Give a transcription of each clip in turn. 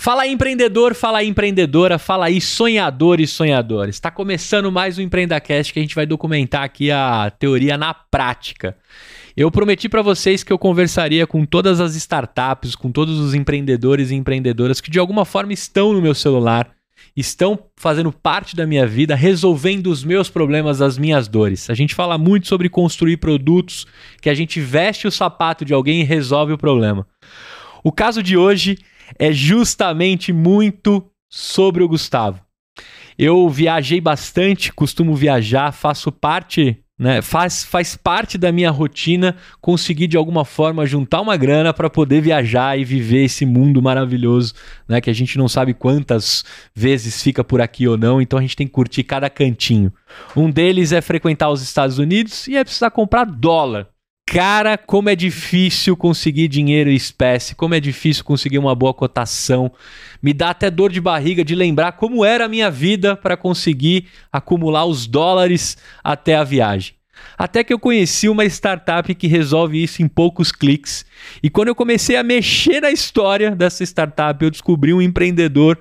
Fala aí, empreendedor, fala aí, empreendedora, fala aí, sonhadores sonhadores. Está começando mais um Empreendacast que a gente vai documentar aqui a teoria na prática. Eu prometi para vocês que eu conversaria com todas as startups, com todos os empreendedores e empreendedoras que de alguma forma estão no meu celular, estão fazendo parte da minha vida, resolvendo os meus problemas, as minhas dores. A gente fala muito sobre construir produtos que a gente veste o sapato de alguém e resolve o problema. O caso de hoje é justamente muito sobre o Gustavo. Eu viajei bastante, costumo viajar, faço parte, né, faz, faz parte da minha rotina conseguir de alguma forma juntar uma grana para poder viajar e viver esse mundo maravilhoso, né, que a gente não sabe quantas vezes fica por aqui ou não, então a gente tem que curtir cada cantinho. Um deles é frequentar os Estados Unidos e é precisar comprar dólar. Cara, como é difícil conseguir dinheiro em espécie, como é difícil conseguir uma boa cotação. Me dá até dor de barriga de lembrar como era a minha vida para conseguir acumular os dólares até a viagem. Até que eu conheci uma startup que resolve isso em poucos cliques. E quando eu comecei a mexer na história dessa startup, eu descobri um empreendedor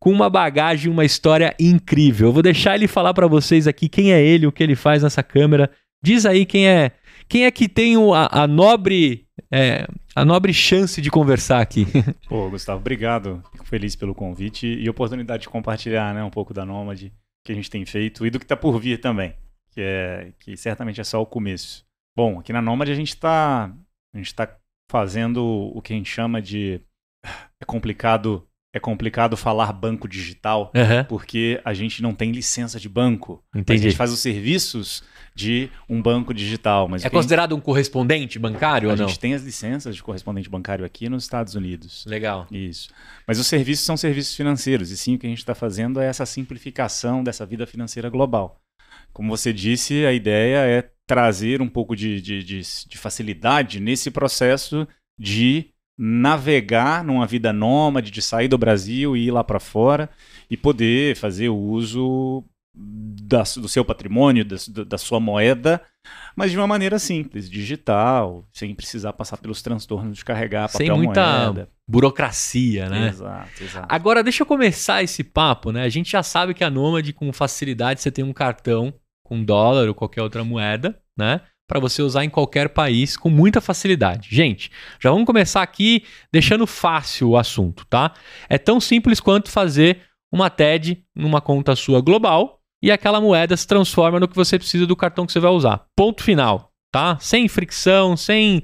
com uma bagagem, uma história incrível. Eu vou deixar ele falar para vocês aqui quem é ele, o que ele faz nessa câmera. Diz aí quem é quem é que tem a, a nobre é, a nobre chance de conversar aqui? Pô, Gustavo, obrigado. Fico feliz pelo convite e oportunidade de compartilhar né, um pouco da Nômade que a gente tem feito e do que está por vir também, que, é, que certamente é só o começo. Bom, aqui na Nômade a gente está a gente está fazendo o que a gente chama de é complicado é complicado falar banco digital uhum. porque a gente não tem licença de banco. Entendi. A gente faz os serviços de um banco digital. Mas é considerado um correspondente bancário a ou não? A gente tem as licenças de correspondente bancário aqui nos Estados Unidos. Legal. Isso. Mas os serviços são serviços financeiros, e sim o que a gente está fazendo é essa simplificação dessa vida financeira global. Como você disse, a ideia é trazer um pouco de, de, de, de facilidade nesse processo de navegar numa vida nômade, de sair do Brasil e ir lá para fora e poder fazer o uso da, do seu patrimônio, da, da, sua moeda, mas de uma maneira simples, digital, sem precisar passar pelos transtornos de carregar papel sem muita moeda. burocracia, né? Exato, exato. Agora, deixa eu começar esse papo, né? A gente já sabe que a Nômade, com facilidade, você tem um cartão com dólar ou qualquer outra moeda, né? Para você usar em qualquer país com muita facilidade. Gente, já vamos começar aqui deixando fácil o assunto, tá? É tão simples quanto fazer uma TED numa conta sua global e aquela moeda se transforma no que você precisa do cartão que você vai usar. Ponto final, tá? Sem fricção, sem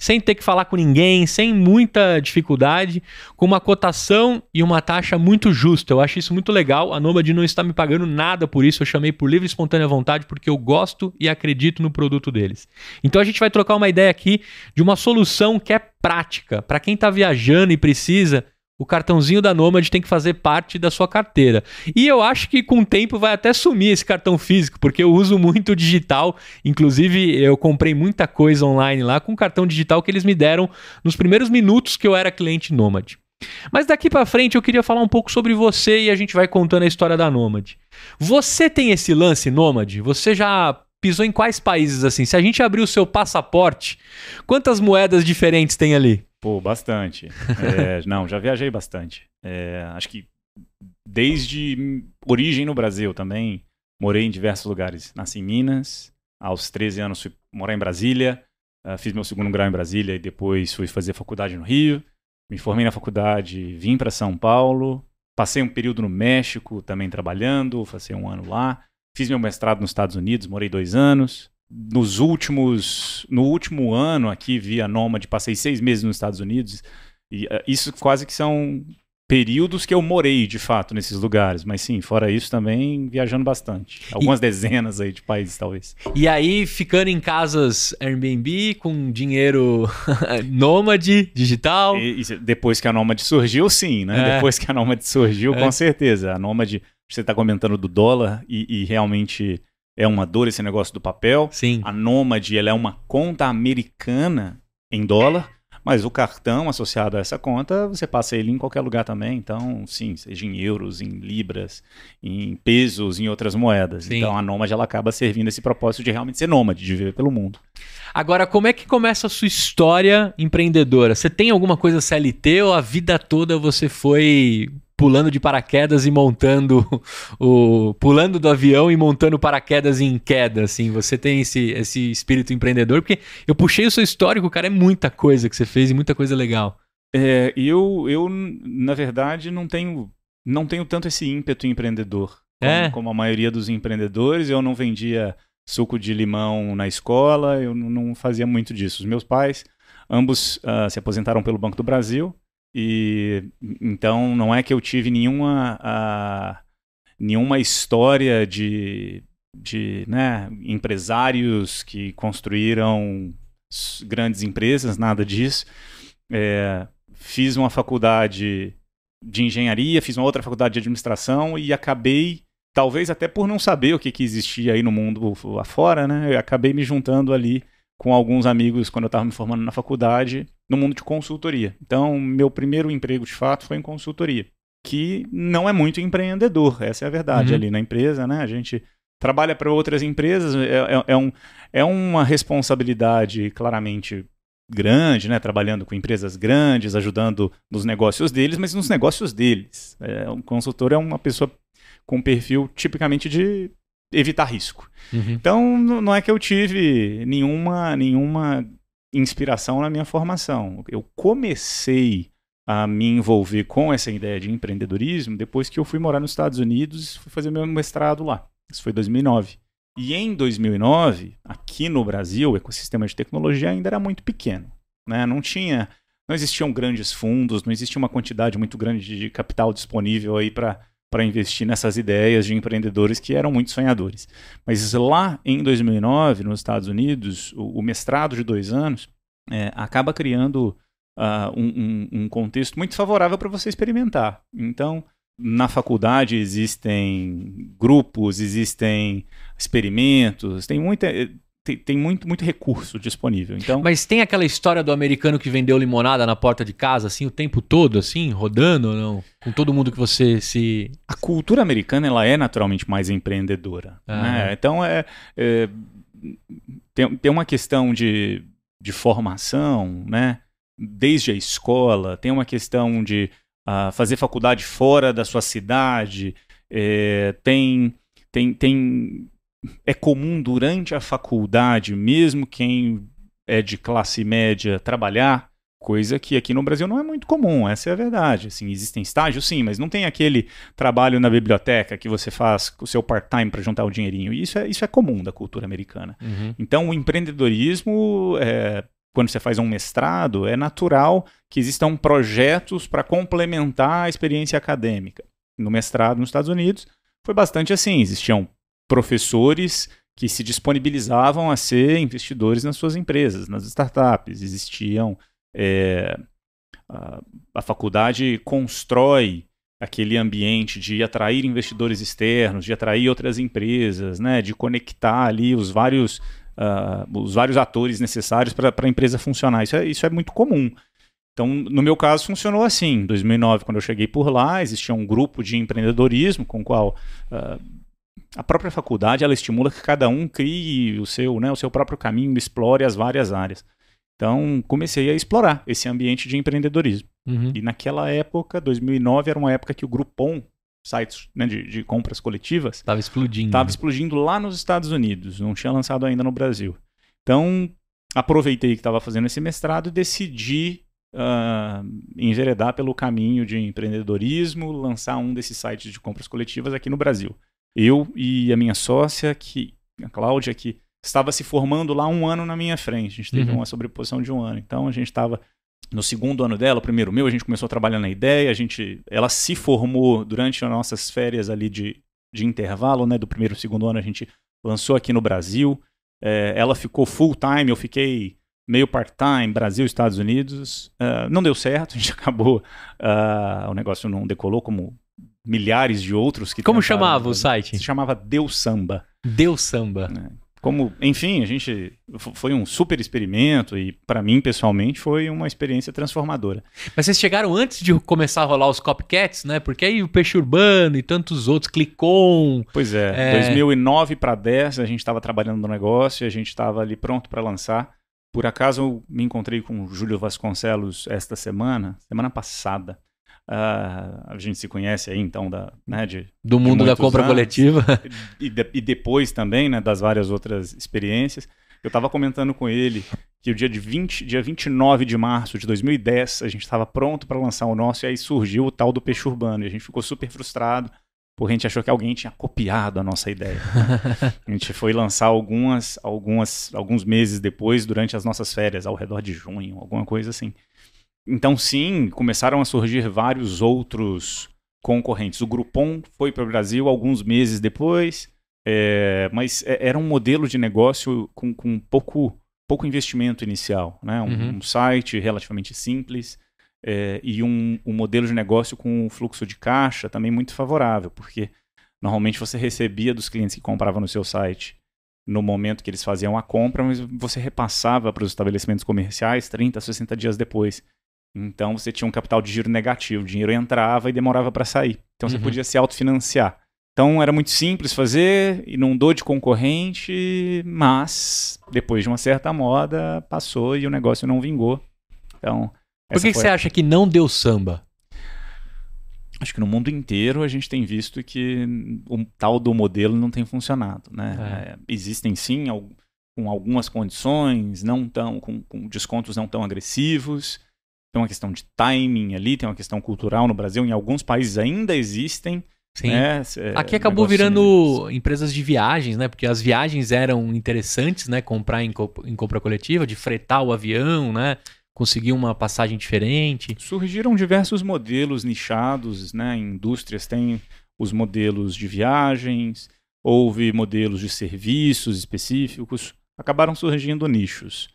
sem ter que falar com ninguém, sem muita dificuldade, com uma cotação e uma taxa muito justa. Eu acho isso muito legal. A Nomad não está me pagando nada por isso. Eu chamei por livre e espontânea vontade porque eu gosto e acredito no produto deles. Então a gente vai trocar uma ideia aqui de uma solução que é prática para quem está viajando e precisa o cartãozinho da Nomad tem que fazer parte da sua carteira. E eu acho que com o tempo vai até sumir esse cartão físico, porque eu uso muito digital. Inclusive, eu comprei muita coisa online lá com o cartão digital que eles me deram nos primeiros minutos que eu era cliente Nomad. Mas daqui para frente eu queria falar um pouco sobre você e a gente vai contando a história da Nomad. Você tem esse lance Nomad? Você já pisou em quais países assim? Se a gente abrir o seu passaporte, quantas moedas diferentes tem ali? Pô, bastante. É, não, já viajei bastante. É, acho que desde origem no Brasil também, morei em diversos lugares. Nasci em Minas, aos 13 anos fui morar em Brasília, uh, fiz meu segundo grau em Brasília e depois fui fazer faculdade no Rio. Me formei na faculdade, vim para São Paulo, passei um período no México também trabalhando, passei um ano lá. Fiz meu mestrado nos Estados Unidos, morei dois anos nos últimos no último ano aqui via Nômade passei seis meses nos Estados Unidos e uh, isso quase que são períodos que eu morei de fato nesses lugares mas sim fora isso também viajando bastante. Algumas e... dezenas aí de países talvez. E aí ficando em casas Airbnb com dinheiro nômade digital? E, e depois que a Nômade surgiu sim né? É. depois que a Nômade surgiu é. com certeza. A Nômade você está comentando do dólar e, e realmente é uma dor esse negócio do papel. Sim. A Nômade, ela é uma conta americana em dólar, Mas o cartão associado a essa conta, você passa ele em qualquer lugar também. Então, sim, seja em euros, em libras, em pesos, em outras moedas. Sim. Então, a Nômade ela acaba servindo esse propósito de realmente ser nômade, de viver pelo mundo. Agora, como é que começa a sua história empreendedora? Você tem alguma coisa CLT ou a vida toda você foi pulando de paraquedas e montando o pulando do avião e montando paraquedas em queda, assim. Você tem esse, esse espírito empreendedor, porque eu puxei o seu histórico, cara, é muita coisa que você fez e muita coisa legal. É, eu, eu, na verdade, não tenho, não tenho tanto esse ímpeto empreendedor como, É? como a maioria dos empreendedores. Eu não vendia suco de limão na escola, eu não fazia muito disso. Os meus pais, ambos ah, se aposentaram pelo Banco do Brasil e então não é que eu tive nenhuma ah, nenhuma história de de né, empresários que construíram grandes empresas, nada disso. É, fiz uma faculdade de engenharia, fiz uma outra faculdade de administração e acabei, talvez até por não saber o que, que existia aí no mundo afora, né? Eu acabei me juntando ali com alguns amigos quando eu estava me formando na faculdade no mundo de consultoria. Então, meu primeiro emprego de fato foi em consultoria, que não é muito empreendedor, essa é a verdade Uhum. ali na empresa, né? A gente trabalha para outras empresas, é, é- é um, é uma responsabilidade claramente grande, né? Trabalhando com empresas grandes, ajudando nos negócios deles, mas nos negócios deles. É, um consultor é uma pessoa com perfil tipicamente de evitar risco. Uhum. Então, não é que eu tive nenhuma, nenhuma inspiração na minha formação. Eu comecei a me envolver com essa ideia de empreendedorismo depois que eu fui morar nos Estados Unidos e fui fazer meu mestrado lá. Isso foi em 2009. E em 2009, aqui no Brasil, o ecossistema de tecnologia ainda era muito pequeno. Né? Não tinha, não existiam grandes fundos, não existia uma quantidade muito grande de capital disponível aí para para investir nessas ideias de empreendedores que eram muito sonhadores. Mas lá em 2009, nos Estados Unidos, o, o mestrado de dois anos é, acaba criando ah, um, um- um contexto muito favorável para você experimentar. Então, na faculdade existem grupos, existem experimentos, tem muita. Tem, tem muito, muito recurso disponível. Então, Mas tem aquela história do americano que vendeu limonada na porta de casa, assim, o tempo todo, assim, rodando ou não? Com todo mundo que você se. a cultura americana ela é naturalmente mais empreendedora. Ah. né? Então é, é, tem, tem uma questão de, de formação, né? Desde a escola, tem uma questão de ah, fazer faculdade fora da sua cidade, é, tem, tem, tem é comum durante a faculdade, mesmo quem é de classe média, trabalhar, coisa que aqui no Brasil não é muito comum, essa é a verdade. Assim, existem estágios, sim, mas não tem aquele trabalho na biblioteca que você faz o seu part-time para juntar o dinheirinho. Isso é, isso é comum da cultura americana. Uhum. Então, o empreendedorismo, é, quando você faz um mestrado, é natural que existam projetos para complementar a experiência acadêmica. No mestrado nos Estados Unidos, foi bastante assim. Existiam professores que se disponibilizavam a ser investidores nas suas empresas, nas startups. Existiam. é, a, a faculdade constrói aquele ambiente de atrair investidores externos, de atrair outras empresas, né, de conectar ali os vários, ah, os vários atores necessários para a empresa funcionar. Isso é, isso é muito comum. Então, no meu caso, funcionou assim. Em 2009, quando eu cheguei por lá, existia um grupo de empreendedorismo com o qual ah, a própria faculdade ela estimula que cada um crie o seu, né, o seu próprio caminho, explore as várias áreas. Então, comecei a explorar esse ambiente de empreendedorismo. Uhum. E naquela época, 2009, era uma época que o Groupon, sites né, de, de compras coletivas, Tava explodindo. estava explodindo lá nos Estados Unidos, não tinha lançado ainda no Brasil. Então, aproveitei que estava fazendo esse mestrado e decidi ah, enveredar pelo caminho de empreendedorismo, lançar um desses sites de compras coletivas aqui no Brasil. Eu e a minha sócia, que, a Cláudia, que estava se formando lá um ano na minha frente. A gente teve Uhum. uma sobreposição de um ano. Então, a gente estava no segundo ano dela, o primeiro meu, a gente começou a trabalhar na ideia, a gente, ela se formou durante as nossas férias ali de, de intervalo, né, do primeiro e segundo ano a gente lançou aqui no Brasil, É, ela ficou full time, eu fiquei meio part-time, Brasil, Estados Unidos, É, não deu certo, a gente acabou, ah, o negócio não decolou como milhares de outros que Como tentaram chamava o site? Se chamava Deu Samba. Deu samba. como, enfim, a gente foi um super experimento e para mim pessoalmente foi uma experiência transformadora. Mas vocês chegaram antes de começar a rolar os copycats, né? Porque aí o Peixe Urbano e tantos outros, Clicom. Pois é, é... 2009 para 10 a gente estava trabalhando no negócio, e a gente estava ali pronto para lançar. Por acaso eu me encontrei com o Júlio Vasconcelos esta semana, semana passada. Uh, a gente se conhece aí, então, da, né, de, do mundo da compra anos, coletiva. E, de, e, depois também, né, das várias outras experiências. Eu estava comentando com ele que o dia, de 20, dia 29 de março de 2010, a gente estava pronto para lançar o nosso, e aí surgiu o tal do peixe urbano. E a gente ficou super frustrado, porque a gente achou que alguém tinha copiado a nossa ideia. Né? a gente foi lançar algumas, algumas, alguns meses depois, durante as nossas férias, ao redor de junho, alguma coisa assim. Então, sim, começaram a surgir vários outros concorrentes. O Groupon foi para o Brasil alguns meses depois, é, mas é, era um modelo de negócio com, com pouco, pouco investimento inicial. Né? Um, uhum. um site relativamente simples é, e um, um modelo de negócio com um fluxo de caixa também muito favorável, porque normalmente você recebia dos clientes que compravam no seu site no momento que eles faziam a compra, mas você repassava para os estabelecimentos comerciais 30, 60 dias depois. Então você tinha um capital de giro negativo, o dinheiro entrava e demorava para sair. Então uhum. você podia se autofinanciar. Então era muito simples fazer, inundou de concorrente, mas depois de uma certa moda passou e o negócio não vingou. Então, por que, que você acha que não deu samba? Acho que no mundo inteiro a gente tem visto que o tal do modelo não tem funcionado. Né? É. É, existem sim com algumas condições, não tão, com, com descontos não tão agressivos tem uma questão de timing ali, tem uma questão cultural no Brasil. Em alguns países ainda existem. Sim. Né? Aqui acabou virando empresas de viagens, né? Porque as viagens eram interessantes, né? Comprar em, co em compra coletiva, de fretar o avião, né? Conseguir uma passagem diferente. Surgiram diversos modelos nichados, né? Indústrias têm os modelos de viagens, houve modelos de serviços específicos, acabaram surgindo nichos.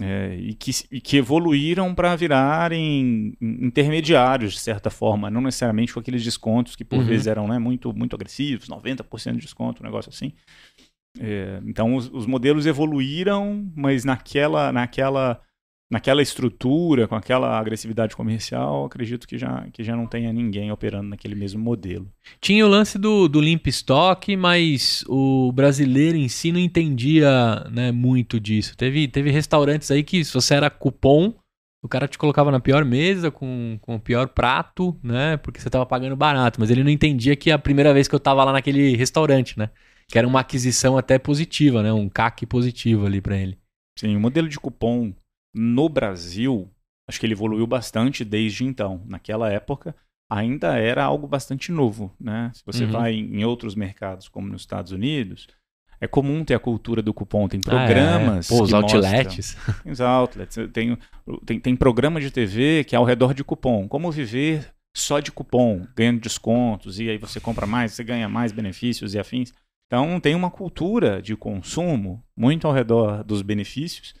É, e, que, e que evoluíram para virarem intermediários, de certa forma, não necessariamente com aqueles descontos que por uhum. vezes eram né, muito, muito agressivos, 90% de desconto, um negócio assim. É, então os, os, modelos evoluíram, mas naquela, naquela naquela estrutura, com aquela agressividade comercial, acredito que já, que já não tenha ninguém operando naquele mesmo modelo. Tinha o lance do, do limp stock, mas o brasileiro em si não entendia né, muito disso. Teve, teve restaurantes aí que se você era cupom, o cara te colocava na pior mesa, com, com o pior prato, né? Porque você estava pagando barato. Mas ele não entendia que a primeira vez que eu estava lá naquele restaurante, né? Que era uma aquisição até positiva, né? Um CAC positivo ali para ele. Sim, o modelo de cupom no Brasil, acho que ele evoluiu bastante desde então. Naquela época, ainda era algo bastante novo, né? Se você uhum. vai em outros mercados, como nos Estados Unidos, é comum ter a cultura do cupom. Tem programas. Ah, é. Pô, os outlets. Mostram, os outlets. Tem, tem, tem programa de TV que é ao redor de cupom. Como viver só de cupom, ganhando descontos, e aí você compra mais, você ganha mais benefícios e afins. Então tem uma cultura de consumo muito ao redor dos benefícios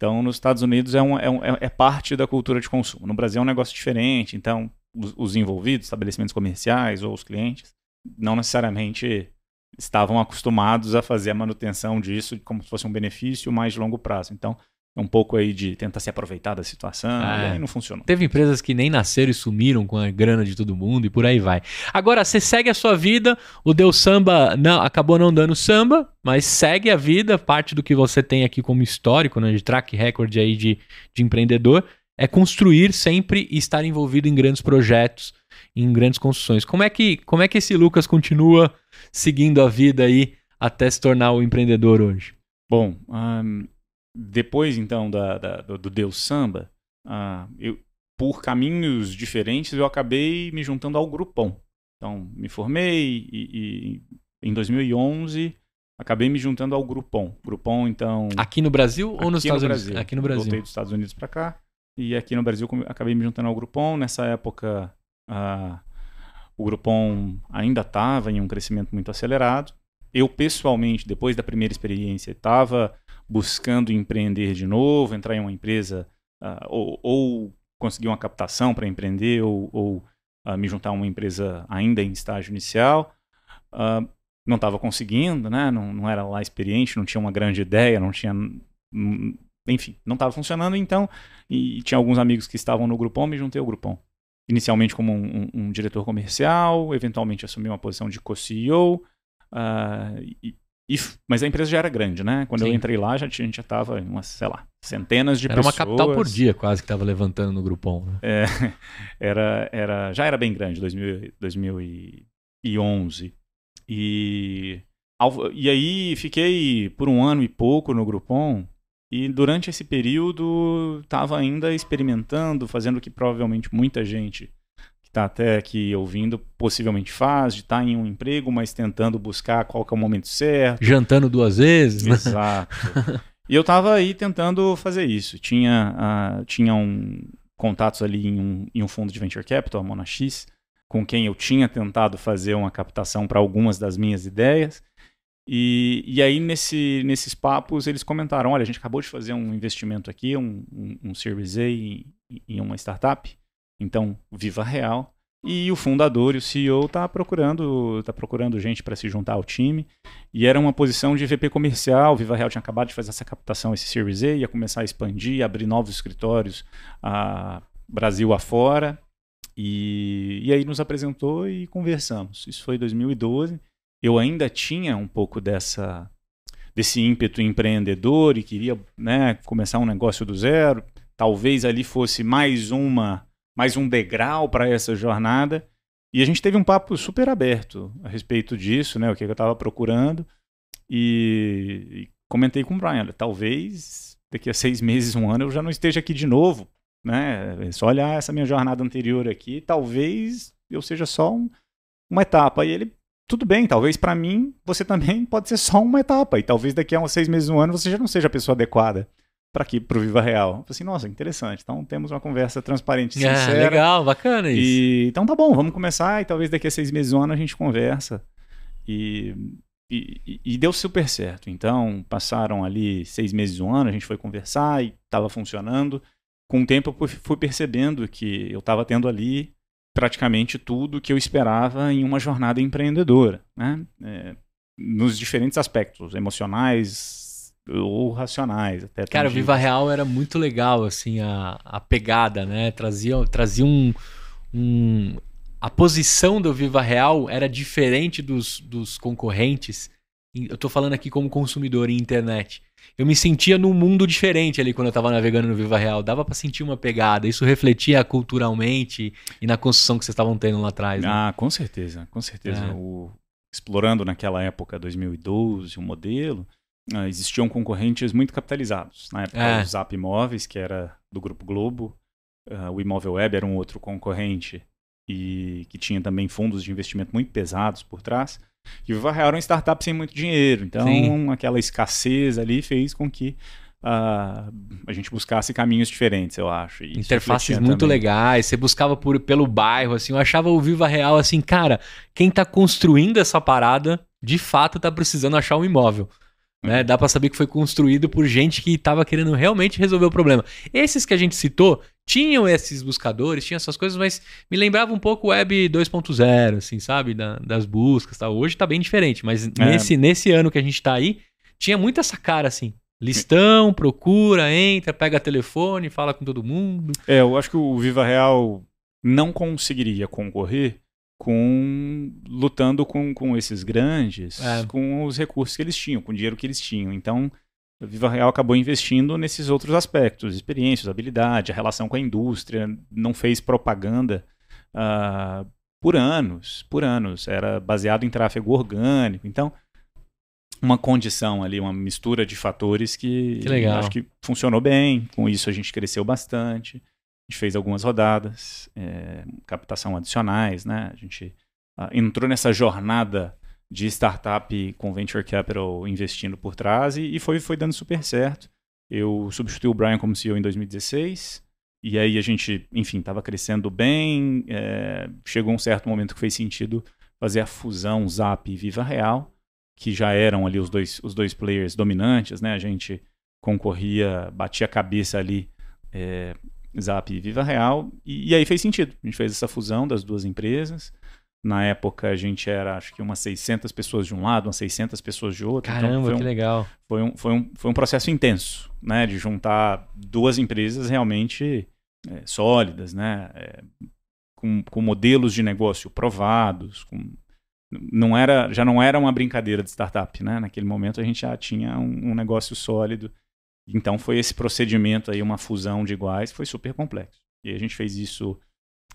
então, nos Estados Unidos é, um, é, um, é, parte da cultura de consumo. No Brasil é um negócio diferente. Então, os, os envolvidos, estabelecimentos comerciais ou os clientes, não necessariamente estavam acostumados a fazer a manutenção disso como se fosse um benefício mais de longo prazo. Então, um pouco aí de tentar se aproveitar da situação, é. e aí não funcionou. Teve empresas que nem nasceram e sumiram com a grana de todo mundo e por aí vai. Agora, você segue a sua vida, o Deu Samba não, acabou não dando samba, mas segue a vida, parte do que você tem aqui como histórico, né, de track record aí de, de empreendedor, é construir sempre e estar envolvido em grandes projetos, em grandes construções. Como é que, como é que esse Lucas continua seguindo a vida aí até se tornar o empreendedor hoje? Bom, um depois, então, da, da do, Deus Samba, uh, eu, por caminhos diferentes, eu acabei me juntando ao Grupom. Então, me formei e, e em 2011 acabei me juntando ao Grupom. Grupom, então... Aqui no Brasil ou nos Estados no Unidos? Brasil. Aqui no Brasil. Voltei dos Estados Unidos para cá e aqui no Brasil acabei me juntando ao Grupom. Nessa época, uh, o Grupom ainda estava em um crescimento muito acelerado. Eu, pessoalmente, depois da primeira experiência, estava buscando empreender de novo, entrar em uma empresa uh, ou, ou, conseguir uma captação para empreender ou, ou uh, me juntar a uma empresa ainda em estágio inicial. Uh, não estava conseguindo, né? Não, não era lá experiente, não tinha uma grande ideia, não tinha. Enfim, não estava funcionando, então. E tinha alguns amigos que estavam no Groupon, me juntei ao Groupon. Inicialmente como um, um, um diretor comercial, eventualmente assumi uma posição de co-CEO. Uh, e, e, mas a empresa já era grande, né? Quando Sim. eu entrei lá, já, a gente já estava em umas, sei lá, centenas de era pessoas. Era uma capital por dia quase que estava levantando no Groupon. Né? É, era, era, já era bem grande, 2000, 2011. E, e aí fiquei por um ano e pouco no Groupon. E durante esse período estava ainda experimentando, fazendo o que provavelmente muita gente que está até aqui ouvindo possivelmente faz, de estar tá em um emprego, mas tentando buscar qual é o momento certo. Jantando duas vezes. Né? Exato. e eu estava aí tentando fazer isso. Tinha, uh, tinha um, contatos ali em um, em um fundo de venture capital, a Monax, com quem eu tinha tentado fazer uma captação para algumas das minhas ideias. E, e aí, nesse, nesses papos, eles comentaram: olha, a gente acabou de fazer um investimento aqui, um, um, um Series A em, em uma startup, então, Viva Real. E o fundador e o CEO tá procurando, tá procurando gente para se juntar ao time. E era uma posição de VP comercial. Viva Real tinha acabado de fazer essa captação, esse Series A, ia começar a expandir, abrir novos escritórios a Brasil afora. E, e aí nos apresentou e conversamos. Isso foi em 2012. Eu ainda tinha um pouco dessa desse ímpeto empreendedor e queria né, começar um negócio do zero. Talvez ali fosse mais uma mais um degrau para essa jornada. E a gente teve um papo super aberto a respeito disso, né? O que eu estava procurando. E, e, comentei com o Brian, talvez daqui a seis meses, um ano, eu já não esteja aqui de novo né? É só olhar essa minha jornada anterior aqui, talvez eu seja só um, uma etapa. E ele, tudo bem, talvez para mim você também pode ser só uma etapa. E talvez daqui a uns seis meses, um ano, você já não seja a pessoa adequada para aqui, para o Viva Real. Eu falei assim, nossa, interessante. Então temos uma conversa transparente e é, sincera. É, legal, bacana isso. E, então tá bom, vamos começar e talvez daqui a seis meses, um ano a gente conversa. E, e, e, deu super certo. Então passaram ali seis meses, um ano, a gente foi conversar e estava funcionando com o tempo eu fui percebendo que eu estava tendo ali praticamente tudo que eu esperava em uma jornada empreendedora, né? É, nos diferentes aspectos, emocionais ou racionais. Até Cara, o Viva Real era muito legal, assim, a, a pegada, né? Trazia, trazia um, um... A posição do Viva Real era diferente dos, dos concorrentes. Eu estou falando aqui como consumidor em internet eu me sentia num mundo diferente ali quando eu estava navegando no Viva Real. Dava para sentir uma pegada. Isso refletia culturalmente e na construção que vocês estavam tendo lá atrás. Né? Ah, com certeza, com certeza. É. O, explorando naquela época, 2012, o um modelo, uh, existiam concorrentes muito capitalizados. Na época, é. o Zap Imóveis, que era do Grupo Globo, uh, o Imóvel Web era um outro concorrente e que tinha também fundos de investimento muito pesados por trás. E o Viva Real era uma startup sem muito dinheiro. Então, Sim. aquela escassez ali fez com que uh, a gente buscasse caminhos diferentes, eu acho. E Interfaces muito também. legais. Você buscava por, pelo bairro, assim. Eu achava o Viva Real assim, cara, quem está construindo essa parada, de fato, está precisando achar um imóvel. Né? Dá para saber que foi construído por gente que estava querendo realmente resolver o problema. Esses que a gente citou tinham esses buscadores, tinham essas coisas, mas me lembrava um pouco o Web 2.0, assim, sabe? Da, das buscas tal. Hoje está bem diferente, mas é. nesse, nesse ano que a gente está aí, tinha muito essa cara, assim. Listão, procura, entra, pega telefone, fala com todo mundo. É, eu acho que o Viva Real não conseguiria concorrer com lutando com, com esses grandes, é. com os recursos que eles tinham, com o dinheiro que eles tinham. Então, a Viva Real acabou investindo nesses outros aspectos, experiências, habilidade, a relação com a indústria, não fez propaganda uh, por anos, por anos. Era baseado em tráfego orgânico. Então, uma condição ali, uma mistura de fatores que, que acho que funcionou bem. Com isso a gente cresceu bastante gente fez algumas rodadas, é, captação adicionais, né? A gente uh, entrou nessa jornada de startup com venture capital investindo por trás e, e foi, foi dando super certo. Eu substituí o Brian como CEO em 2016 e aí a gente, enfim, estava crescendo bem. É, chegou um certo momento que fez sentido fazer a fusão Zap e Viva Real, que já eram ali os dois, os dois players dominantes, né? A gente concorria, batia a cabeça ali é, Zap e Viva Real. E, e, aí fez sentido. A gente fez essa fusão das duas empresas. Na época a gente era, acho que umas 600 pessoas de um lado, umas 600 pessoas de outro. Caramba, então, que um, legal. Foi um, foi, um, foi um processo intenso, né? De juntar duas empresas realmente é, sólidas, né? É, com, com modelos de negócio provados, com, não era, já não era uma brincadeira de startup, né? Naquele momento a gente já tinha um, um negócio sólido. Então foi esse procedimento aí, uma fusão de iguais, foi super complexo. E a gente fez isso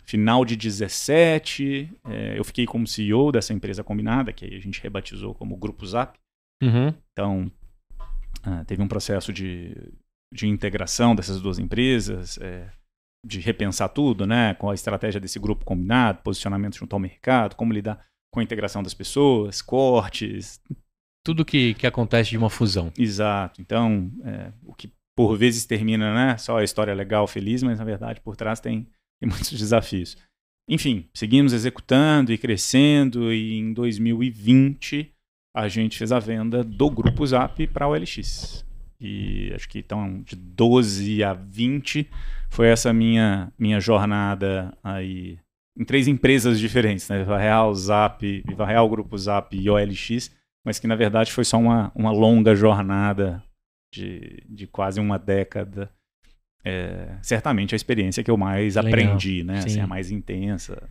Final de 17, é, eu fiquei como CEO dessa empresa combinada, que a gente rebatizou como Grupo Zap. Uhum. Então, ah, teve um processo de, de integração dessas duas empresas, é, de repensar tudo, né? Com a estratégia desse grupo combinado, posicionamento junto ao mercado, como lidar com a integração das pessoas, cortes. Tudo que, que acontece de uma fusão. Exato. Então, é, o que por vezes termina, né? Só a história legal, feliz, mas na verdade por trás tem tem muitos desafios. Enfim, seguimos executando e crescendo, e em 2020 a gente fez a venda do Grupo Zap para a OLX. E acho que então de 12 a 20 foi essa minha minha jornada aí em três empresas diferentes, né? Viva Real, Zap, Viva Real, Grupo Zap e OLX, mas que na verdade foi só uma, uma longa jornada de, de quase uma década é, certamente a experiência que eu mais Legal. aprendi, né? Assim, a mais intensa.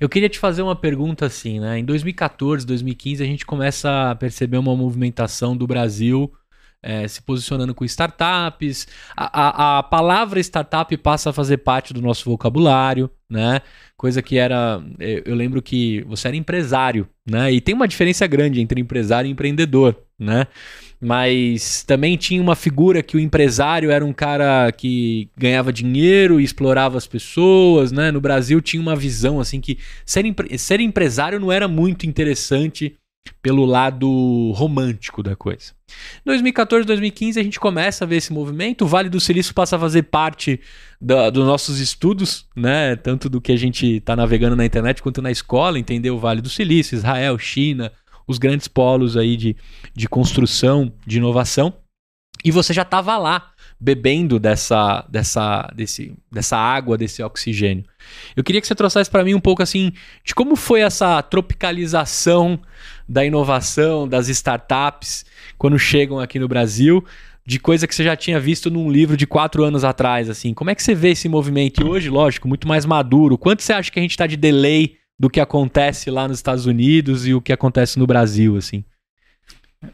Eu queria te fazer uma pergunta assim, né? Em 2014, 2015, a gente começa a perceber uma movimentação do Brasil é, se posicionando com startups. A, a, a, palavra startup passa a fazer parte do nosso vocabulário, né? Coisa que era. Eu, eu lembro que você era empresário, né? E tem uma diferença grande entre empresário e empreendedor, né? mas também tinha uma figura que o empresário era um cara que ganhava dinheiro e explorava as pessoas, né? No Brasil tinha uma visão assim que ser, ser empresário não era muito interessante pelo lado romântico da coisa. 2014, 2015 a gente começa a ver esse movimento, o Vale do Silício passa a fazer parte da, dos nossos estudos, né? Tanto do que a gente está navegando na internet quanto na escola, entender o Vale do Silício, Israel, China, os grandes polos aí de, de construção, de inovação. E você já estava lá bebendo dessa, dessa, desse, dessa água, desse oxigênio. Eu queria que você trouxesse para mim um pouco assim de como foi essa tropicalização da inovação, das startups, quando chegam aqui no Brasil, de coisa que você já tinha visto num livro de quatro anos atrás. Assim, como é que você vê esse movimento e hoje, lógico, muito mais maduro? Quanto você acha que a gente está de delay do que acontece lá nos Estados Unidos e o que acontece no Brasil, assim?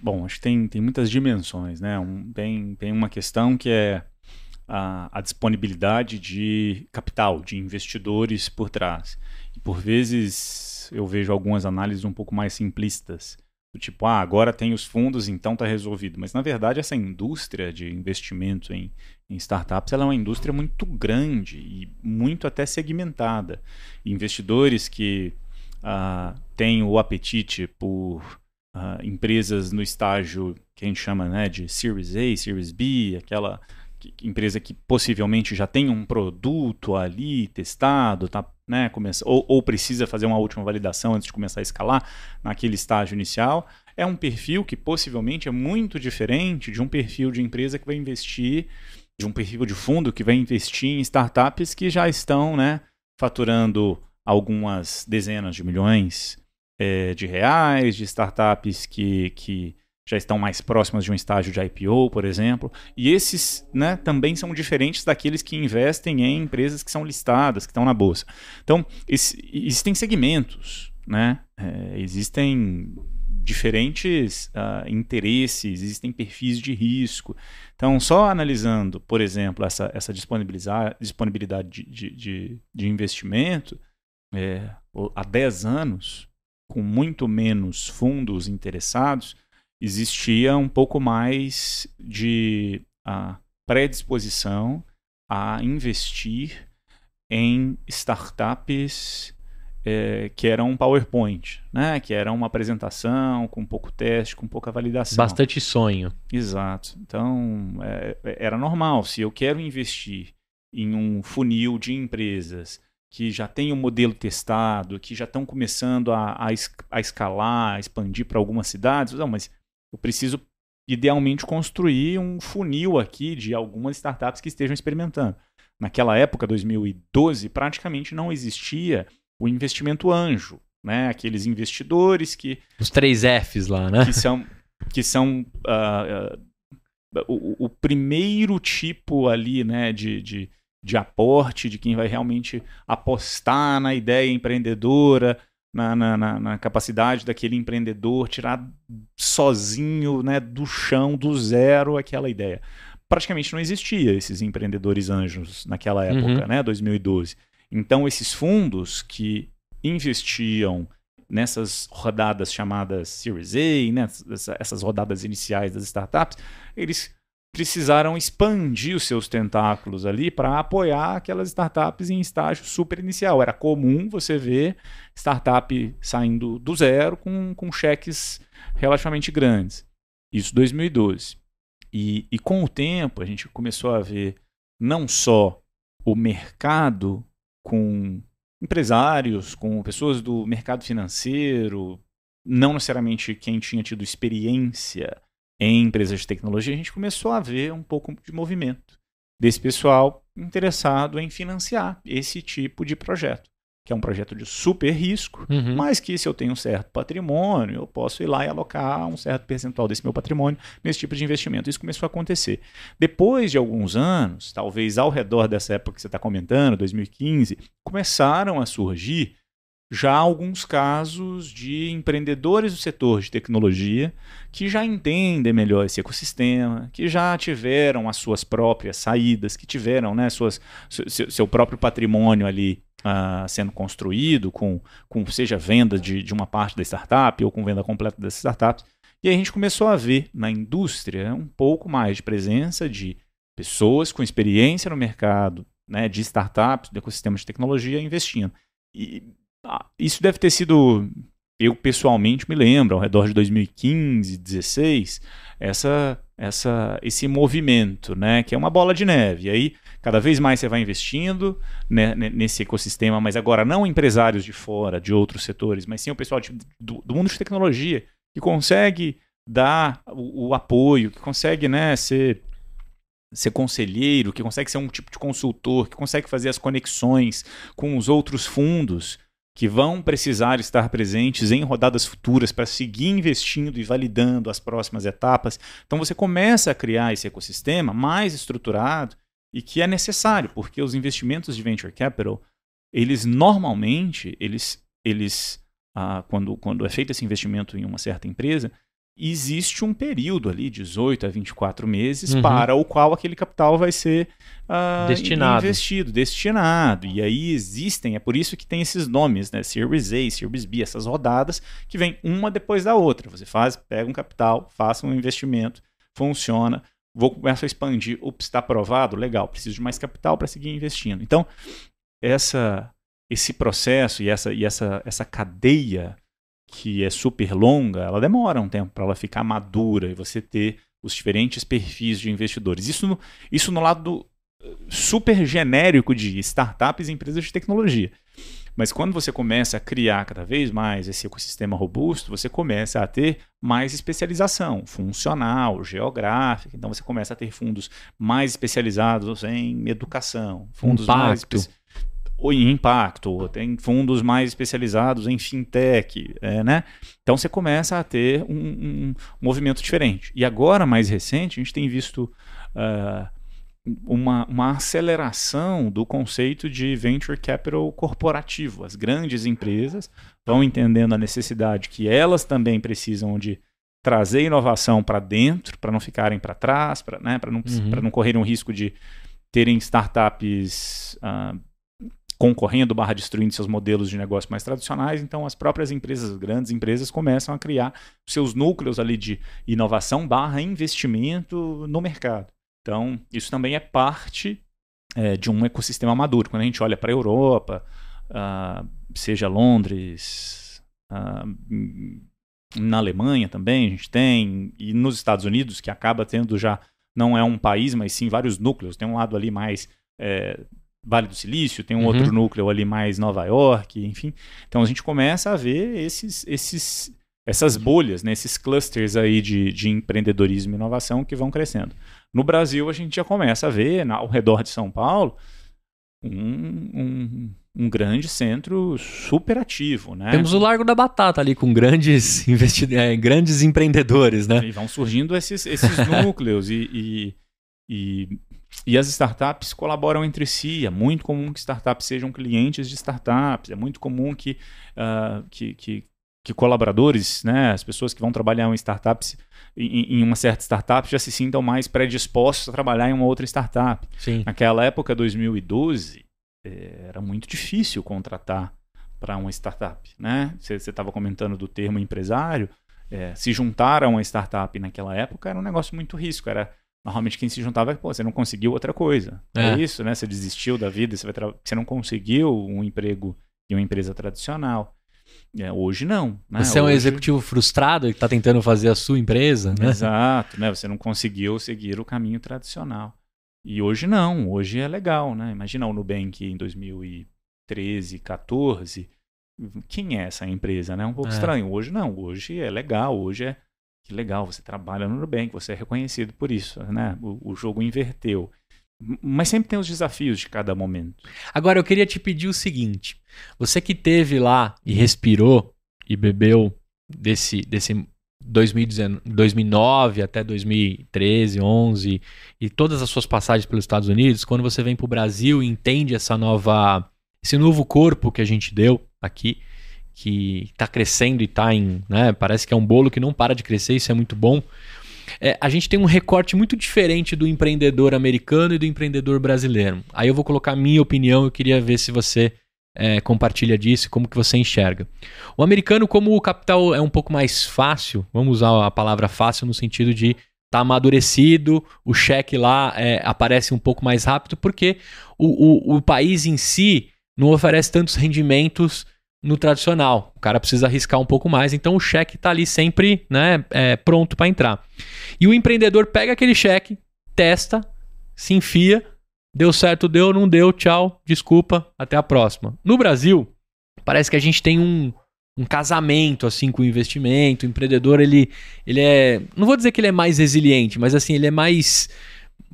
Bom, acho que tem, tem muitas dimensões, né? Um, tem, tem uma questão que é a, a, disponibilidade de capital, de investidores por trás. E por vezes eu vejo algumas análises um pouco mais simplistas do tipo, ah, agora tem os fundos, então está resolvido. Mas na verdade essa indústria de investimento em, em, startups ela é uma indústria muito grande e muito até segmentada. Investidores que ah, têm o apetite por ah, empresas no estágio que a gente chama né, de Series A, Series B, aquela empresa que possivelmente já tem um produto ali testado, tá, né, começa, ou, ou, precisa fazer uma última validação antes de começar a escalar naquele estágio inicial, é um perfil que possivelmente é muito diferente de um perfil de empresa que vai investir, de um perfil de fundo que vai investir em startups que já estão né, faturando algumas dezenas de milhões é, de reais, de startups que, que já estão mais próximas de um estágio de IPO, por exemplo. E esses né, também são diferentes daqueles que investem em empresas que são listadas, que estão na bolsa. Então, existem segmentos, né? É, existem diferentes uh, interesses, existem perfis de risco. Então, só analisando, por exemplo, essa, essa disponibilidade de, de, de, de investimento, é, há 10 anos, com muito menos fundos interessados, existia um pouco mais de uh, predisposição a investir em startups é, que eram um PowerPoint, né? que era uma apresentação com pouco teste, com pouca validação. Bastante sonho. Exato. Então, é, era normal. Se eu quero investir em um funil de empresas que já tem um modelo testado, que já estão começando a, a, a escalar, a expandir para algumas cidades, não, mas eu preciso idealmente construir um funil aqui de algumas startups que estejam experimentando. Naquela época, 2012, praticamente não existia o investimento anjo. né? Aqueles investidores que os três Fs lá, né? Que são que são uh, uh, o, o, primeiro tipo ali, né? De, de, de aporte de quem vai realmente apostar na ideia empreendedora, na, na, na, capacidade daquele empreendedor tirar sozinho, né, do chão, do zero, aquela ideia. Praticamente não existia esses empreendedores anjos naquela época, uhum. né, 2012. Então, esses fundos que investiam nessas rodadas chamadas Series A, né, essas rodadas iniciais das startups, eles precisaram expandir os seus tentáculos ali para apoiar aquelas startups em estágio super inicial. Era comum você ver startup saindo do zero com, com cheques relativamente grandes. Isso 2012. E, e com o tempo a gente começou a ver não só o mercado com empresários, com pessoas do mercado financeiro, não necessariamente quem tinha tido experiência em empresas de tecnologia, a gente começou a ver um pouco de movimento desse pessoal interessado em financiar esse tipo de projeto, que é um projeto de super risco, uhum. mas que se eu tenho um certo patrimônio, eu posso ir lá e alocar um certo percentual desse meu patrimônio nesse tipo de investimento. Isso começou a acontecer. Depois de alguns anos, talvez ao redor dessa época que você está comentando, 2015, começaram a surgir já alguns casos de empreendedores do setor de tecnologia que já entendem melhor esse ecossistema, que já tiveram as suas próprias saídas, que tiveram né, suas, seu, seu próprio patrimônio ali uh, sendo construído, com, com seja venda de, de uma parte da startup ou com venda completa das startups. E aí a gente começou a ver na indústria um pouco mais de presença de pessoas com experiência no mercado, né, de startups, de ecossistemas de tecnologia investindo. E isso deve ter sido, eu pessoalmente me lembro, ao redor de 2015, 2016, essa, essa, esse movimento, né, que é uma bola de neve. E aí, cada vez mais você vai investindo né, nesse ecossistema, mas agora não empresários de fora, de outros setores, mas sim o pessoal de, do, do, mundo de tecnologia que consegue dar o, o apoio, que consegue né, ser ser conselheiro, que consegue ser um tipo de consultor, que consegue fazer as conexões com os outros fundos que vão precisar estar presentes em rodadas futuras para seguir investindo e validando as próximas etapas. Então você começa a criar esse ecossistema mais estruturado e que é necessário, porque os investimentos de venture capital, eles normalmente, eles, eles ah, quando, quando é feito esse investimento em uma certa empresa, existe um período ali, 18 a 24 meses, uhum. para o qual aquele capital vai ser uh, destinado. investido, destinado. E aí existem, é por isso que tem esses nomes, né? Series A, Series B, essas rodadas que vem uma depois da outra. Você faz, pega um capital, faça um investimento, funciona, vou começar a expandir, ups, está aprovado, legal, preciso de mais capital para seguir investindo. Então, essa esse processo e essa, e essa, essa cadeia que é super longa, ela demora um tempo para ela ficar madura e você ter os diferentes perfis de investidores. Isso no, isso no lado do, eh, super genérico de startups e empresas de tecnologia. Mas quando você começa a criar cada vez mais esse ecossistema robusto, você começa a ter mais especialização funcional, geográfica. Então você começa a ter fundos mais especializados em educação, fundos Impacto. mais ou em impacto, tem fundos mais especializados em fintech, é, né? Então você começa a ter um, um, movimento diferente. E agora, mais recente, a gente tem visto uh, uma, uma aceleração do conceito de venture capital corporativo. As grandes empresas vão entendendo a necessidade que elas também precisam de trazer inovação para dentro, para não ficarem para trás, para né, não, uhum. não correrem o risco de terem startups uh, concorrendo barra destruindo seus modelos de negócio mais tradicionais, então as próprias empresas, grandes empresas, começam a criar seus núcleos ali de inovação barra investimento no mercado. Então, isso também é parte é, de um ecossistema maduro. Quando a gente olha para a Europa, uh, seja Londres, uh, na Alemanha também a gente tem, e nos Estados Unidos, que acaba tendo já, não é um país, mas sim vários núcleos. Tem um lado ali mais é, Vale do Silício, tem um uhum. outro núcleo ali mais Nova York, enfim. Então a gente começa a ver esses, esses, essas bolhas, né, esses clusters aí de, de empreendedorismo e inovação que vão crescendo. No Brasil, a gente já começa a ver, ao redor de São Paulo, um, um, um grande centro super ativo, né? Temos o Largo da Batata ali com grandes, investi é, grandes empreendedores, né? E vão surgindo esses, esses núcleos e, e, e, e, as startups colaboram entre si. É muito comum que startups sejam clientes de startups. É muito comum que, uh, que, que, que, colaboradores, né, as pessoas que vão trabalhar em startups, em, em uma certa startup, já se sintam mais predispostos a trabalhar em uma outra startup. Sim. Naquela época, 2012 é, era muito difícil contratar para uma startup, né? Você estava comentando do termo empresário, é, se juntar a uma startup naquela época era um negócio muito risco, era normalmente quem se juntava, pô, você não conseguiu outra coisa, é, é isso, né? Você desistiu da vida, você, vai você não conseguiu um emprego em uma empresa tradicional. É, hoje não. Né? Você é um executivo frustrado que está tentando fazer a sua empresa, né? Exato, né? Você não conseguiu seguir o caminho tradicional. E hoje não, hoje é legal, né? Imagina o Nubank em 2013, 14. Quem é essa empresa, né? Um pouco é. estranho. Hoje não, hoje é legal, hoje é que legal, você trabalha no Nubank, você é reconhecido por isso, né? O, o jogo inverteu. Mas sempre tem os desafios de cada momento. Agora eu queria te pedir o seguinte: você que teve lá e respirou e bebeu desse, desse 2009 até 2013, 11 e todas as suas passagens pelos Estados Unidos, quando você vem para o Brasil e entende essa nova, esse novo corpo que a gente deu aqui, que está crescendo e está em, né, parece que é um bolo que não para de crescer, isso é muito bom. É, a gente tem um recorte muito diferente do empreendedor americano e do empreendedor brasileiro. Aí eu vou colocar a minha opinião, eu queria ver se você é, compartilha disso, como que você enxerga. O americano, como o capital é um pouco mais fácil, vamos usar a palavra fácil no sentido de tá amadurecido, o cheque lá é, aparece um pouco mais rápido, porque o, o, o país em si não oferece tantos rendimentos no tradicional. O cara precisa arriscar um pouco mais, então o cheque está ali sempre né, é, pronto para entrar. E o empreendedor pega aquele cheque, testa, se enfia Deu certo, deu, não deu, tchau, desculpa, até a próxima. No Brasil, parece que a gente tem um, um casamento assim com o investimento. O empreendedor, ele, ele é. Não vou dizer que ele é mais resiliente, mas assim, ele é mais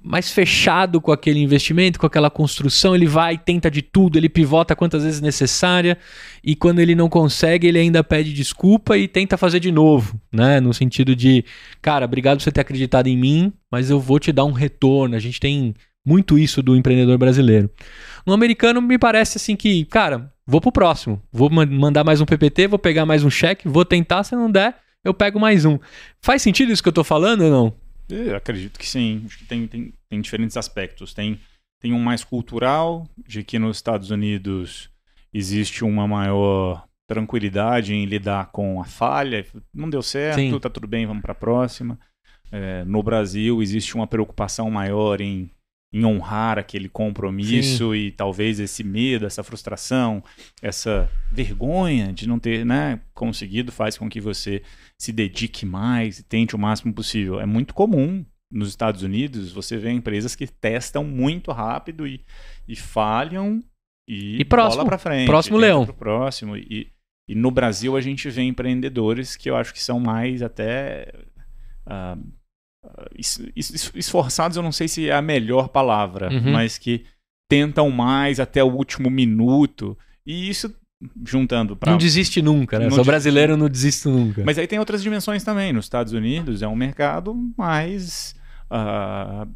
mais fechado com aquele investimento, com aquela construção, ele vai, tenta de tudo, ele pivota quantas vezes necessária e quando ele não consegue, ele ainda pede desculpa e tenta fazer de novo, né? No sentido de, cara, obrigado por você ter acreditado em mim, mas eu vou te dar um retorno. A gente tem muito isso do empreendedor brasileiro. No americano, me parece assim que, cara, vou pro próximo. Vou mandar mais um PPT, vou pegar mais um cheque, vou tentar, se não der, eu pego mais um. Faz sentido isso que eu tô falando ou não? Eu acredito que sim. Acho que tem, tem, tem diferentes aspectos. Tem, tem um mais cultural, de que nos Estados Unidos existe uma maior tranquilidade em lidar com a falha. Não deu certo, sim. tá tudo bem, vamos para a próxima. É, no Brasil existe uma preocupação maior em em honrar aquele compromisso Sim. e talvez esse medo, essa frustração, essa vergonha de não ter né, conseguido faz com que você se dedique mais e tente o máximo possível. É muito comum nos Estados Unidos você vê empresas que testam muito rápido e, e falham e, e próximo, bola para frente. Próximo leão. Próximo. E, e no Brasil a gente vê empreendedores que eu acho que são mais até uh, esforçados, eu não sei se é a melhor palavra, uhum. mas que tentam mais até o último minuto. E isso juntando para Não desiste nunca, né? Sou brasileiro, não desisto nunca. Mas aí tem outras dimensões também. Nos Estados Unidos é um mercado mais uh,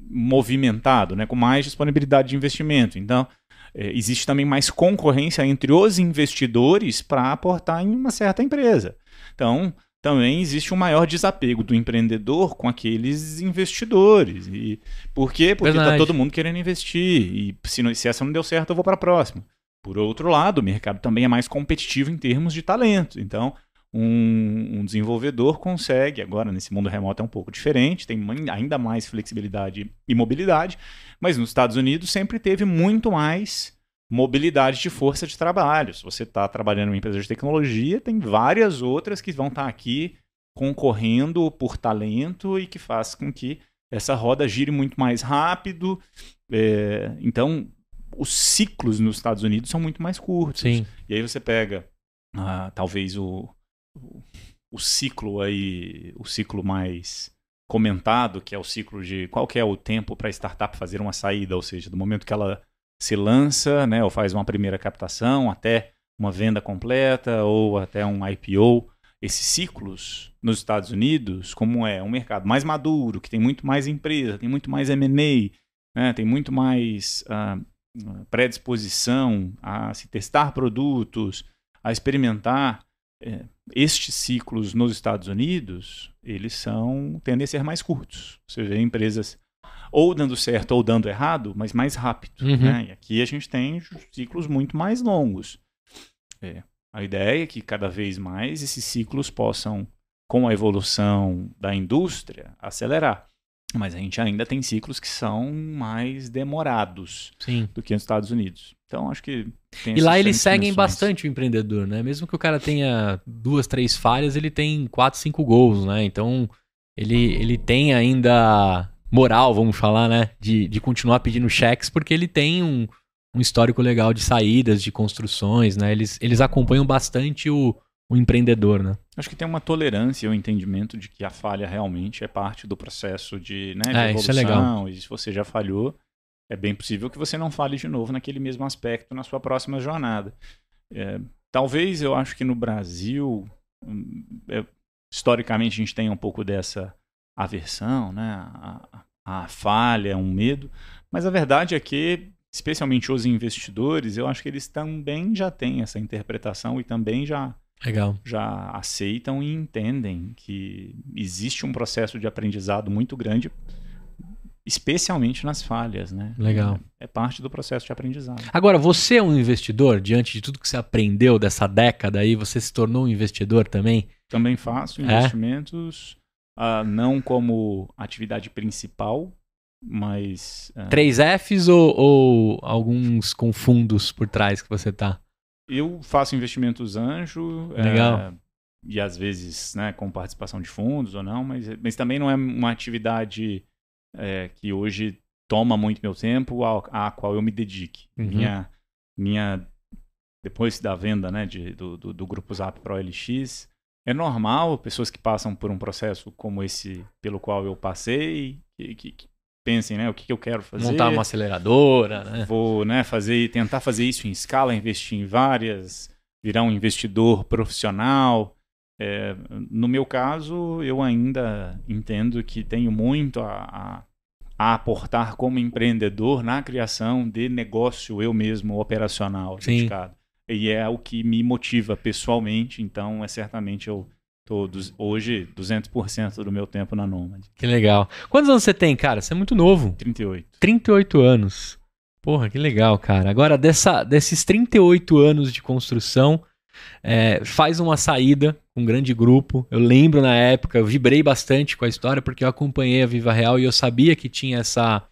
movimentado, né? com mais disponibilidade de investimento. Então, é, existe também mais concorrência entre os investidores para aportar em uma certa empresa. Então, também existe um maior desapego do empreendedor com aqueles investidores. E por quê? Porque está todo mundo querendo investir. E se, não, se essa não deu certo, eu vou para a próxima. Por outro lado, o mercado também é mais competitivo em termos de talento. Então, um, um, desenvolvedor consegue, agora nesse mundo remoto é um pouco diferente, tem ainda mais flexibilidade e mobilidade, mas nos Estados Unidos sempre teve muito mais mobilidade de força de trabalho. Se você está trabalhando em uma empresa de tecnologia, tem várias outras que vão estar tá aqui concorrendo por talento e que faz com que essa roda gire muito mais rápido. É, então, os ciclos nos Estados Unidos são muito mais curtos. Sim. E aí você pega, ah, talvez, o, o, o, ciclo aí, o ciclo mais comentado, que é o ciclo de qual que é o tempo para a startup fazer uma saída, ou seja, do momento que ela se lança, né, ou faz uma primeira captação até uma venda completa ou até um IPO. Esses ciclos nos Estados Unidos, como é um mercado mais maduro, que tem muito mais empresa, tem muito mais M&A, né, tem muito mais uh, predisposição a se testar produtos, a experimentar, é, estes ciclos nos Estados Unidos, eles são tendem a ser mais curtos. Você vê empresas ou dando certo ou dando errado, mas mais rápido. Uhum. Né? E aqui a gente tem ciclos muito mais longos. É. A ideia é que cada vez mais esses ciclos possam, com a evolução da indústria, acelerar. Mas a gente ainda tem ciclos que são mais demorados Sim. do que nos Estados Unidos. Então, acho que. e lá eles seguem bastante o empreendedor, né? Mesmo que o cara tenha duas, três falhas, ele tem quatro, cinco gols, né? Então, ele, ele tem ainda moral, vamos falar, né? De, de continuar pedindo cheques, porque ele tem um, um histórico legal de saídas, de construções, né? Eles, eles acompanham bastante o, o empreendedor, né? Acho que tem uma tolerância e um entendimento de que a falha realmente é parte do processo de, né, de é, evolução. Isso é legal. E se você já falhou, é bem possível que você não fale de novo naquele mesmo aspecto na sua próxima jornada. É, talvez eu acho que no Brasil, hum, é, historicamente, a gente tenha um pouco dessa aversão, né? A, a falha, um medo, mas a verdade é que, especialmente os investidores, eu acho que eles também já têm essa interpretação e também já Legal. já aceitam e entendem que existe um processo de aprendizado muito grande, especialmente nas falhas, né? Legal. É, é parte do processo de aprendizado. Agora, você é um investidor, diante de tudo que você aprendeu dessa década aí, você se tornou um investidor também? Também faço é? investimentos, é? uh, não como atividade principal, mas... Uh... Três Fs ou, ou alguns com fundos por trás que você tá? Eu faço investimentos anjo. Legal. É, e às vezes né, com participação de fundos ou não, mas, mas também não é uma atividade é, que hoje toma muito meu tempo, a, a qual eu me dedique. Uhum. Minha, minha, depois da venda né, de, do, do, do grupo Zap Pro LX, é normal pessoas que passam por um processo como esse pelo qual eu passei, que, que, pensem, né, o que, que eu quero fazer. Montar uma aceleradora, né? Vou, né, fazer, tentar fazer isso em escala, investir em várias, virar um investidor profissional. É, no meu caso, eu ainda entendo que tenho muito a, a, a, aportar como empreendedor na criação de negócio eu mesmo operacional Sim. dedicado. E é o que me motiva pessoalmente, então é certamente eu Todos. Hoje, 200% do meu tempo na Nomad. Que legal. Quantos anos você tem, cara? Você é muito novo. 38. 38 anos. Porra, que legal, cara. Agora, dessa, desses 38 anos de construção, é, faz uma saída com um grande grupo. Eu lembro na época, eu vibrei bastante com a história porque eu acompanhei a Viva Real e eu sabia que tinha essa,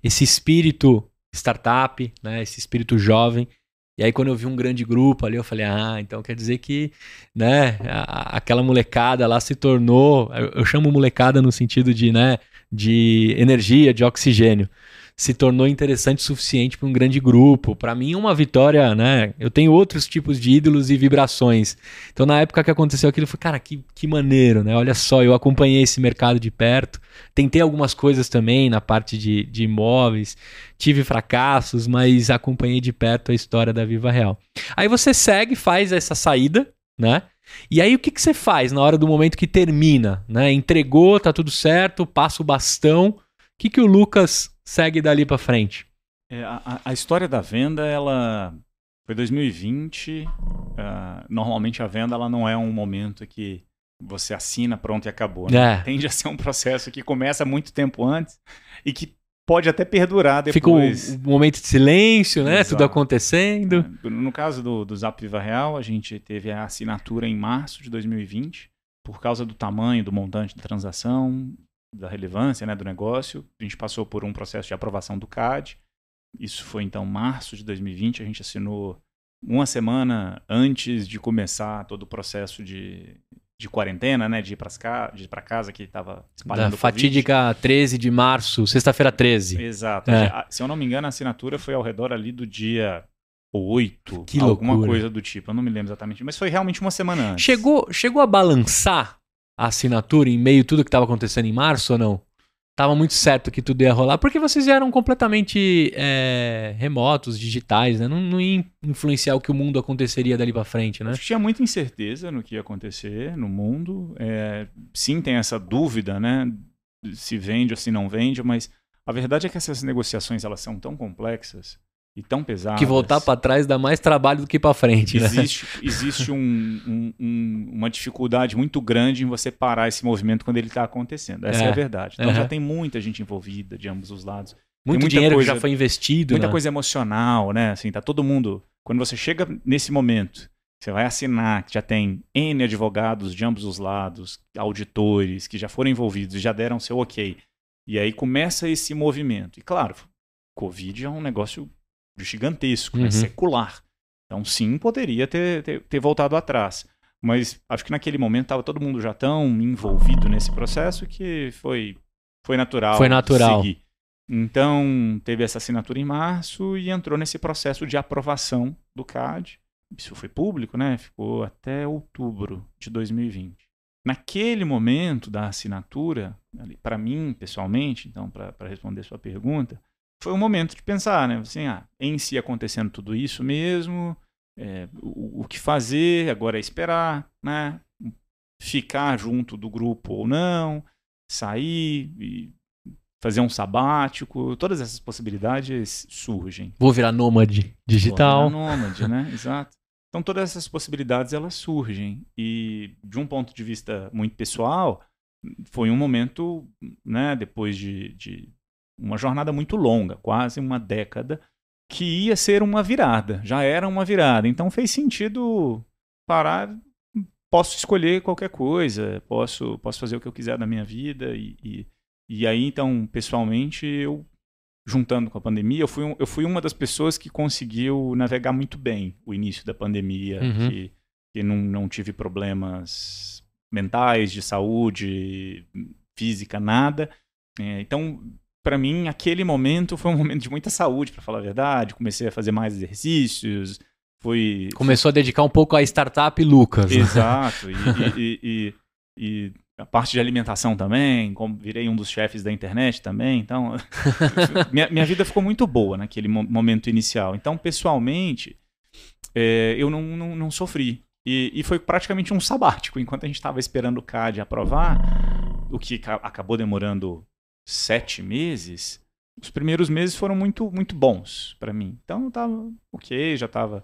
esse espírito startup, né, esse espírito jovem. E aí, quando eu vi um grande grupo ali, eu falei, ah, então quer dizer que, né, a, aquela molecada lá se tornou, eu, eu chamo molecada no sentido de, né, de energia, de oxigênio se tornou interessante o suficiente para um grande grupo. Para mim, uma vitória, né? Eu tenho outros tipos de ídolos e vibrações. Então, na época que aconteceu aquilo, eu falei, cara, que, que maneiro, né? Olha só, eu acompanhei esse mercado de perto. Tentei algumas coisas também na parte de, de imóveis. Tive fracassos, mas acompanhei de perto a história da Viva Real. Aí você segue, faz essa saída, né? E aí o que, que você faz na hora do momento que termina, né? Entregou, tá tudo certo, passa o bastão. O que, que o Lucas segue dali para frente? É, a, a, história da venda, ela foi 2020. Uh, ah, normalmente a venda ela não é um momento que você assina, pronto e acabou. Né? É. Tende a ser um processo que começa muito tempo antes e que pode até perdurar depois. Fica um momento de silêncio, né? Exato. Tudo acontecendo. É, no caso do, do Zap Viva Real, a gente teve a assinatura em março de 2020. Por causa do tamanho, do montante da transação, da relevância né, do negócio. A gente passou por um processo de aprovação do CAD. Isso foi então março de 2020. A gente assinou uma semana antes de começar todo o processo de, de quarentena, né? De ir para casa que estava espalhando Da fatídica COVID. 13 de março, sexta-feira 13. Exato. É. Se eu não me engano, a assinatura foi ao redor ali do dia 8, que alguma loucura. coisa do tipo. Eu não me lembro exatamente, mas foi realmente uma semana antes. Chegou, chegou a balançar a assinatura em meio tudo que estava acontecendo em março ou não? tava muito certo que tudo ia rolar, porque vocês eram completamente é, remotos, digitais, né? Não, não ia influenciar o que o mundo aconteceria dali para frente, né? Acho que tinha muita incerteza no que ia acontecer no mundo. É, sim, tem essa dúvida, né? Se vende ou se não vende, mas a verdade é que essas negociações elas são tão complexas e tão pesadas. Que voltar para trás dá mais trabalho do que para frente, existe, né? Existe um, um, um, uma dificuldade muito grande em você parar esse movimento quando ele está acontecendo. Essa é. é. a verdade. Então uhum. já tem muita gente envolvida de ambos os lados. Muito dinheiro coisa, que já foi investido. Muita né? coisa emocional, né? Assim, tá todo mundo. Quando você chega nesse momento, você vai assinar que já tem N advogados de ambos os lados, auditores que já foram envolvidos e já deram seu ok. E aí começa esse movimento. E claro, Covid é um negócio gigantesco, né? uhum. né, secular. Então, sim, poderia ter, ter, ter, voltado atrás. Mas acho que naquele momento estava todo mundo já tão envolvido nesse processo que foi, foi natural. Foi natural. Seguir. Então, teve essa assinatura em março e entrou nesse processo de aprovação do CAD. Isso foi público, né? Ficou até outubro de 2020. Naquele momento da assinatura, para mim, pessoalmente, então, para responder sua pergunta, foi um momento de pensar, né? Assim, ah, em si acontecendo tudo isso mesmo, é, o, o, que fazer, agora é esperar, né? Ficar junto do grupo ou não, sair fazer um sabático, todas essas possibilidades surgem. Vou virar nômade digital. Vou virar nômade, né? Exato. Então todas essas possibilidades elas surgem e de um ponto de vista muito pessoal foi um momento, né? Depois de, de uma jornada muito longa, quase uma década, que ia ser uma virada, já era uma virada. Então fez sentido parar. Posso escolher qualquer coisa, posso, posso fazer o que eu quiser da minha vida. E, e, e aí, então, pessoalmente, eu, juntando com a pandemia, eu fui, eu fui uma das pessoas que conseguiu navegar muito bem o início da pandemia, uhum. que, que não, não tive problemas mentais, de saúde, física, nada. É, então, para mim, aquele momento foi um momento de muita saúde, para falar a verdade. Comecei a fazer mais exercícios. Foi. Começou a dedicar um pouco à startup Lucas. Né? Exato. e, e, e, e, a parte de alimentação também. Como virei um dos chefes da internet também. Então, minha, minha vida ficou muito boa naquele momento inicial. Então, pessoalmente, é, eu não, não, não sofri. E, e, foi praticamente um sabático. Enquanto a gente estava esperando o CAD aprovar, o que acabou demorando sete meses, os primeiros meses foram muito, muito bons para mim. Então eu estava ok, já estava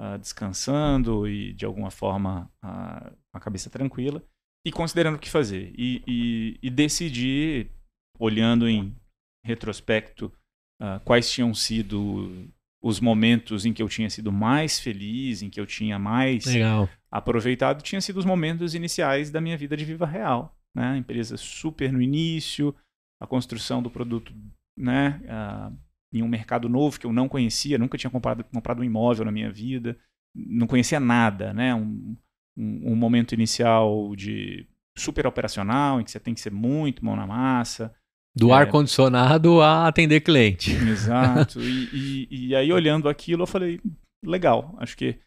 uh, ah, descansando e de alguma forma uh, com a cabeça tranquila e considerando o que fazer. E, e, e decidi, olhando em retrospecto, uh, quais tinham sido os momentos em que eu tinha sido mais feliz, em que eu tinha mais Legal. aproveitado, tinha sido os momentos iniciais da minha vida de Viva Real. Né? Empresa super no início, a construção do produto né, uh, em um mercado novo que eu não conhecia, nunca tinha comprado, comprado um imóvel na minha vida, não conhecia nada, né? Um, um, um momento inicial de super operacional, em que você tem que ser muito mão na massa. Do é, ar-condicionado a atender cliente. Exato. e, e, e, aí, olhando aquilo, eu falei, legal, acho que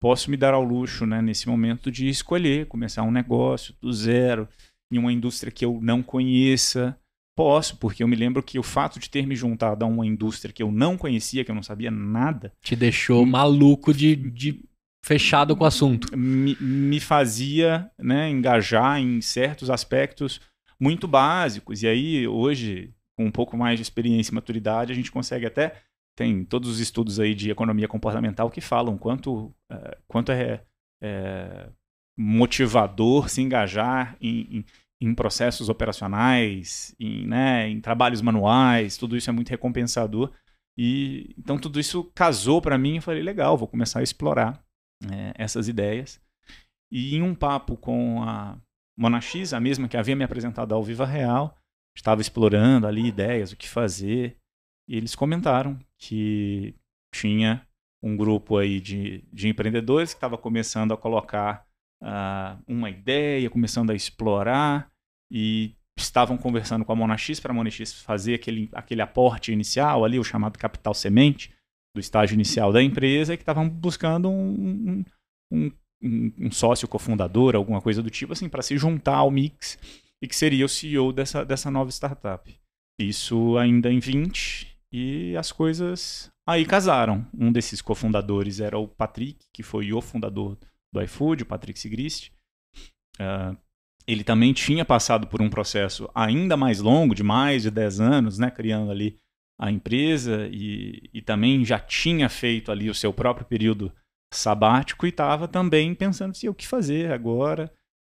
posso me dar ao luxo, né, nesse momento, de escolher, começar um negócio do zero, em uma indústria que eu não conheça, Posso, porque eu me lembro que o fato de ter me juntado a uma indústria que eu não conhecia, que eu não sabia nada. Te deixou maluco de, de fechado com o assunto. Me, me fazia né, engajar em certos aspectos muito básicos. E aí, hoje, com um pouco mais de experiência e maturidade, a gente consegue até. Tem todos os estudos aí de economia comportamental que falam quanto, uh, quanto é, é, motivador se engajar em, em em processos operacionais, em, né, em trabalhos manuais, tudo isso é muito recompensador. E então tudo isso casou para mim e falei, legal, vou começar a explorar é, essas ideias. E em um papo com a Mona X, a mesma que havia me apresentado ao Viva Real, estava explorando ali ideias, o que fazer, e eles comentaram que tinha um grupo aí de, de empreendedores que estava começando a colocar uh, uma ideia, começando a explorar e estavam conversando com a Monax para a Monax fazer aquele, aquele aporte inicial ali, o chamado capital semente do estágio inicial da empresa, e que estavam buscando um, um, um, um sócio cofundador, alguma coisa do tipo assim, para se juntar ao mix e que seria o CEO dessa, dessa nova startup. Isso ainda em 20 e as coisas aí casaram. Um desses cofundadores era o Patrick, que foi o fundador do iFood, o Patrick Sigrist. Uh, ele também tinha passado por um processo ainda mais longo, de mais de 10 anos, né, criando ali a empresa e, e também já tinha feito ali o seu próprio período sabático e estava também pensando assim, o que fazer agora,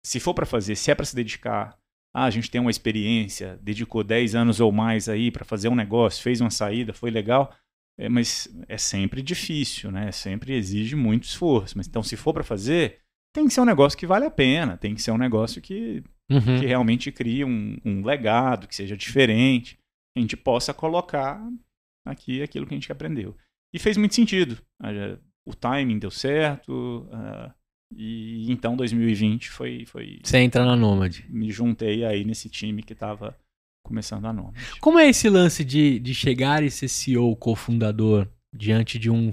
se for para fazer, se é para se dedicar, ah, a gente tem uma experiência, dedicou 10 anos ou mais aí para fazer um negócio, fez uma saída, foi legal, é, mas é sempre difícil, né? Sempre exige muito esforço. Mas então, se for para fazer, tem que ser um negócio que vale a pena, tem que ser um negócio que, uhum. que realmente crie um, um, legado, que seja diferente, que a gente possa colocar aqui aquilo que a gente aprendeu. E fez muito sentido. O timing deu certo. Uh, e então 2020 foi, foi. Você entra na Nomad. Me juntei aí nesse time que estava começando a Nomad. Como é esse lance de, de chegar e ser CEO, cofundador? Diante de um,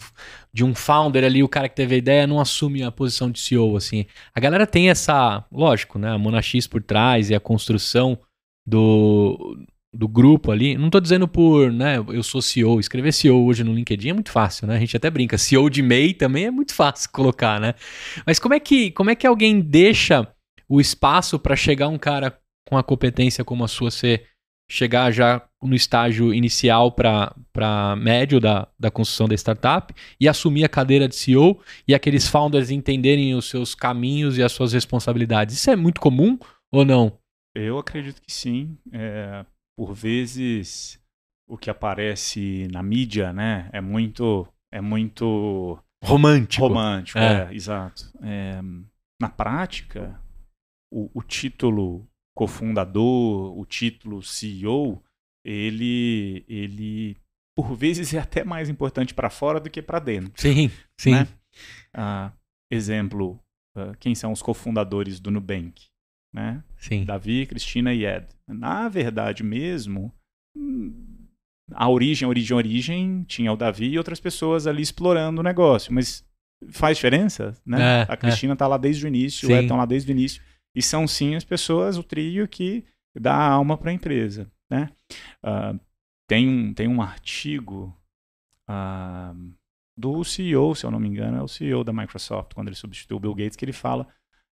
de um founder ali, o cara que teve a ideia não assume a posição de CEO, assim. A galera tem essa, lógico, né, a Monax por trás e a construção do, do grupo ali. Não tô dizendo por, né, eu sou CEO, escrever CEO hoje no LinkedIn é muito fácil, né? A gente até brinca, CEO de MEI também é muito fácil colocar, né? Mas como é que, como é que alguém deixa o espaço para chegar um cara com a competência como a sua ser chegar já no estágio inicial para médio da, da construção da startup e assumir a cadeira de CEO e aqueles founders entenderem os seus caminhos e as suas responsabilidades. Isso é muito comum ou não? Eu acredito que sim. É, por vezes o que aparece na mídia, né, é muito é muito romântico. Romântico, é, é exato. É, na prática, o, o título cofundador, o título CEO, ele, ele por vezes é até mais importante para fora do que para dentro. Sim, sim. Né? Ah, exemplo, uh, quem são os cofundadores do Nubank? Né? Sim. Davi, Cristina e Ed. Na verdade mesmo, a origem, a origem, a origem, tinha o Davi e outras pessoas ali explorando o negócio, mas faz diferença, né? É, a Cristina está é. lá desde o início, sim. o Ed está lá desde o início. E são sim as pessoas, o trio que dá alma para a empresa. Né? Uh, tem, um, tem um artigo uh, do CEO, se eu não me engano, é o CEO da Microsoft, quando ele substituiu o Bill Gates, que ele fala,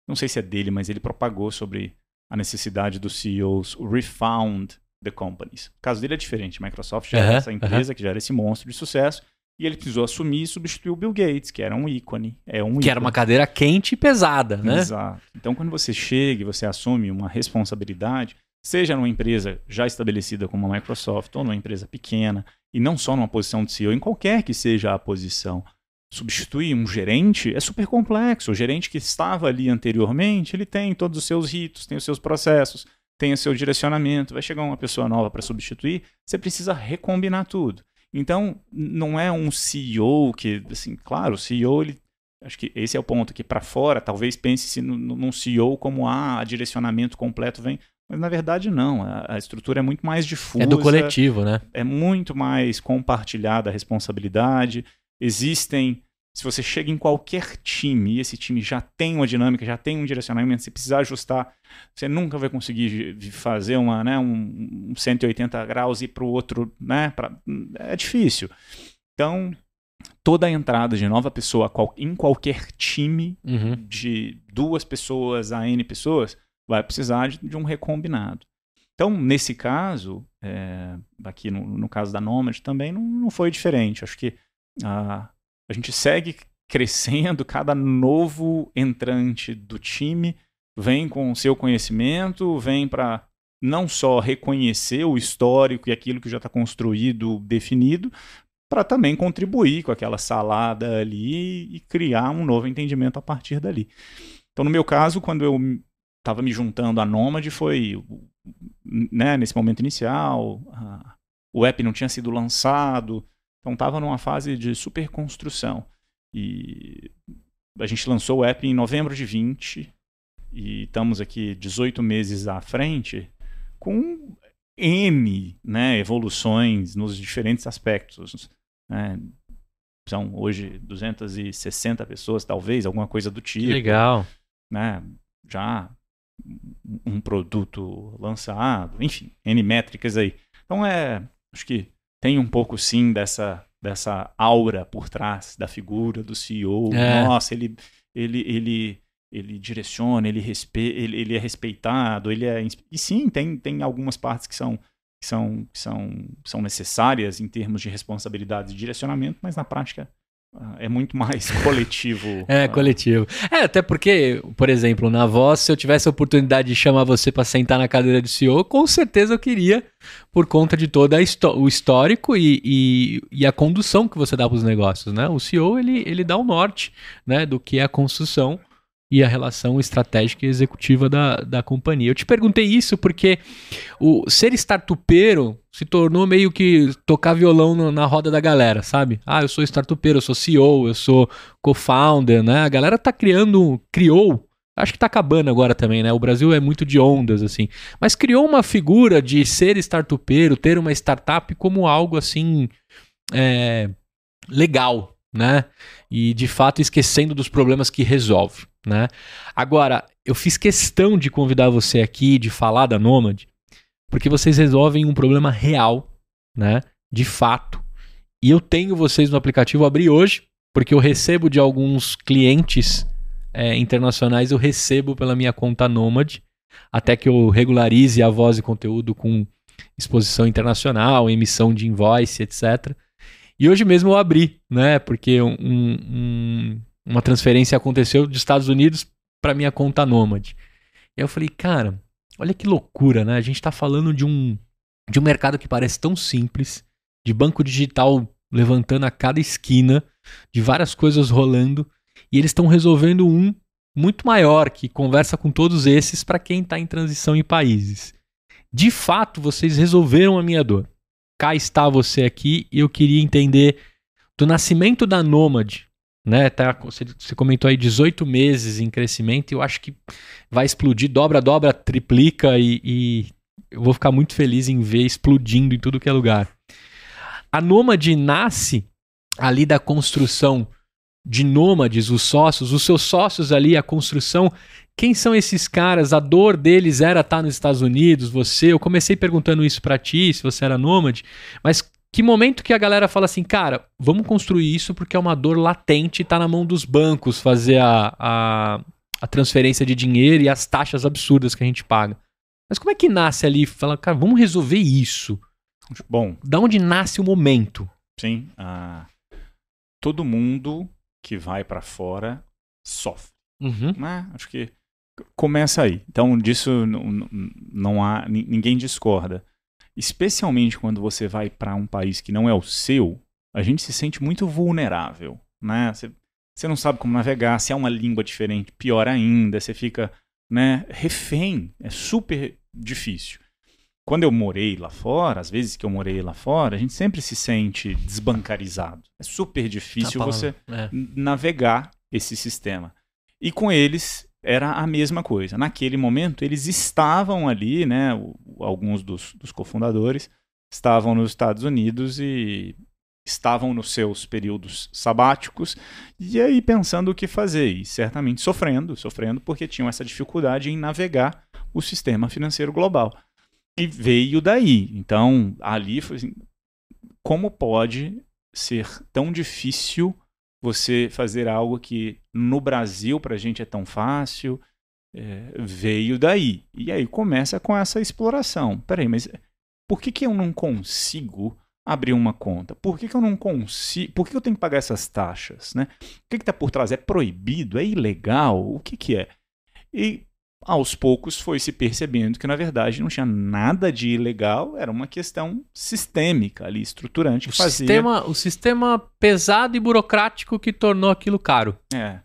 não sei se é dele, mas ele propagou sobre a necessidade dos CEOs refound the companies. O caso dele é diferente. Microsoft já era essa empresa, que já era esse monstro de sucesso, e ele precisou assumir e substituir o Bill Gates, que era um ícone. É um que ícone. era uma cadeira quente e pesada, né? Exato. Então, quando você chega e você assume uma responsabilidade, seja numa empresa já estabelecida como a Microsoft ou numa empresa pequena, e não só numa posição de CEO, em qualquer que seja a posição, substituir um gerente é super complexo. O gerente que estava ali anteriormente, ele tem todos os seus ritos, tem os seus processos, tem o seu direcionamento. Vai chegar uma pessoa nova para substituir, você precisa recombinar tudo. Então, não é um CEO que, assim, claro, o CEO, ele, acho que esse é o ponto que para fora, talvez pense-se num CEO como, ah, direcionamento completo vem. Mas na verdade não, a, a, estrutura é muito mais difusa. É do coletivo, né? É muito mais compartilhada a responsabilidade. Existem se você chega em qualquer time e esse time já tem uma dinâmica, já tem um direcionamento, se precisar ajustar, você nunca vai conseguir fazer uma, né, um 180 graus e ir para o outro, né? Pra, é difícil. Então, toda a entrada de nova pessoa em qualquer time, uhum. de duas pessoas a N pessoas, vai precisar de, de um recombinado. Então, nesse caso, é, aqui no, no, caso da Nomad também não, não foi diferente. Acho que a a gente segue crescendo, cada novo entrante do time vem com o seu conhecimento, vem para não só reconhecer o histórico e aquilo que já está construído, definido, para também contribuir com aquela salada ali e criar um novo entendimento a partir dali. Então, no meu caso, quando eu estava me juntando à Nomad, foi né, nesse momento inicial, a, o app não tinha sido lançado, então estava numa fase de super construção. E a gente lançou o app em novembro de 20 e estamos aqui 18 meses à frente com N né, evoluções nos diferentes aspectos. Né? São hoje 260 pessoas, talvez, alguma coisa do tipo. Legal. Né? Já um produto lançado, enfim, N métricas aí. Então é, acho que tem um pouco sim dessa dessa aura por trás da figura do CEO. É. Nossa, ele ele ele ele direciona, ele, respe... ele, ele é respeitado, ele é e sim tem tem algumas partes que são que são que são são necessárias em termos de responsabilidade e direcionamento, mas na prática é muito mais coletivo. é, coletivo. É, até porque, por exemplo, na voz, se eu tivesse a oportunidade de chamar você para sentar na cadeira de CEO, com certeza eu queria, por conta de todo o histórico e, e, e, a condução que você dá para os negócios, né? O CEO, ele, ele dá o norte, né, do que é a construção e a relação estratégica e executiva da, da companhia. Eu te perguntei isso porque o ser startupeiro se tornou meio que tocar violão no, na roda da galera, sabe? Ah, eu sou startupeiro, eu sou CEO, eu sou co-founder, né? A galera tá criando, criou, acho que tá acabando agora também, né? O Brasil é muito de ondas, assim. Mas criou uma figura de ser startupeiro, ter uma startup como algo assim. É, legal, né? E de fato esquecendo dos problemas que resolve né? Agora, eu fiz questão de convidar você aqui, de falar da Nomad, porque vocês resolvem um problema real, né? De fato. E eu tenho vocês no aplicativo, abri hoje, porque eu recebo de alguns clientes é, internacionais, eu recebo pela minha conta Nomad, até que eu regularize a voz e conteúdo com exposição internacional, emissão de invoice, etc. E hoje mesmo eu abri, né? Porque um, um, uma transferência aconteceu dos Estados Unidos para minha conta Nômade. E aí eu falei, cara, olha que loucura, né? A gente está falando de um, de um mercado que parece tão simples, de banco digital levantando a cada esquina, de várias coisas rolando, e eles estão resolvendo um muito maior que conversa com todos esses para quem está em transição em países. De fato, vocês resolveram a minha dor. Cá está você aqui e eu queria entender do nascimento da Nômade né? Tá, você, comentou aí 18 meses em crescimento e eu acho que vai explodir, dobra, dobra, triplica e, e eu vou ficar muito feliz em ver explodindo em tudo que é lugar. A Nômade nasce ali da construção de nômades, os sócios, os seus sócios ali, a construção. Quem são esses caras? A dor deles era estar nos Estados Unidos, você. Eu comecei perguntando isso para ti, se você era nômade, mas que momento que a galera fala assim, cara, vamos construir isso porque é uma dor latente e tá na mão dos bancos fazer a, a, a transferência de dinheiro e as taxas absurdas que a gente paga. Mas como é que nasce ali? Fala, cara, vamos resolver isso. Bom. Da onde nasce o momento? Sim. Uh, todo mundo que vai para fora sofre. Uhum. Né? Acho que começa aí. Então, disso não, não há. Ninguém discorda especialmente quando você vai para um país que não é o seu, a gente se sente muito vulnerável, né? Você, você não sabe como navegar, se é uma língua diferente, pior ainda, você fica, né, refém, é super difícil. Quando eu morei lá fora, às vezes que eu morei lá fora, a gente sempre se sente desbancarizado. É super difícil tá você é. navegar esse sistema. E com eles, era a mesma coisa. Naquele momento, eles estavam ali, né? Alguns dos, dos cofundadores estavam nos Estados Unidos e estavam nos seus períodos sabáticos e aí pensando o que fazer e certamente sofrendo, sofrendo porque tinham essa dificuldade em navegar o sistema financeiro global. E veio daí. Então, ali foi assim, como pode ser tão difícil você fazer algo que no Brasil para a gente é tão fácil, é, veio daí. E aí começa com essa exploração. Peraí, mas por que, que eu não consigo abrir uma conta? Por que, que eu não consigo. Por que, eu tenho que pagar essas taxas? Né? O que está por trás? É proibido? É ilegal? O que, que é? E aos poucos foi se percebendo que, na verdade, não tinha nada de ilegal, era uma questão sistêmica ali, estruturante, que o fazia... Sistema, o sistema pesado e burocrático que tornou aquilo caro. É.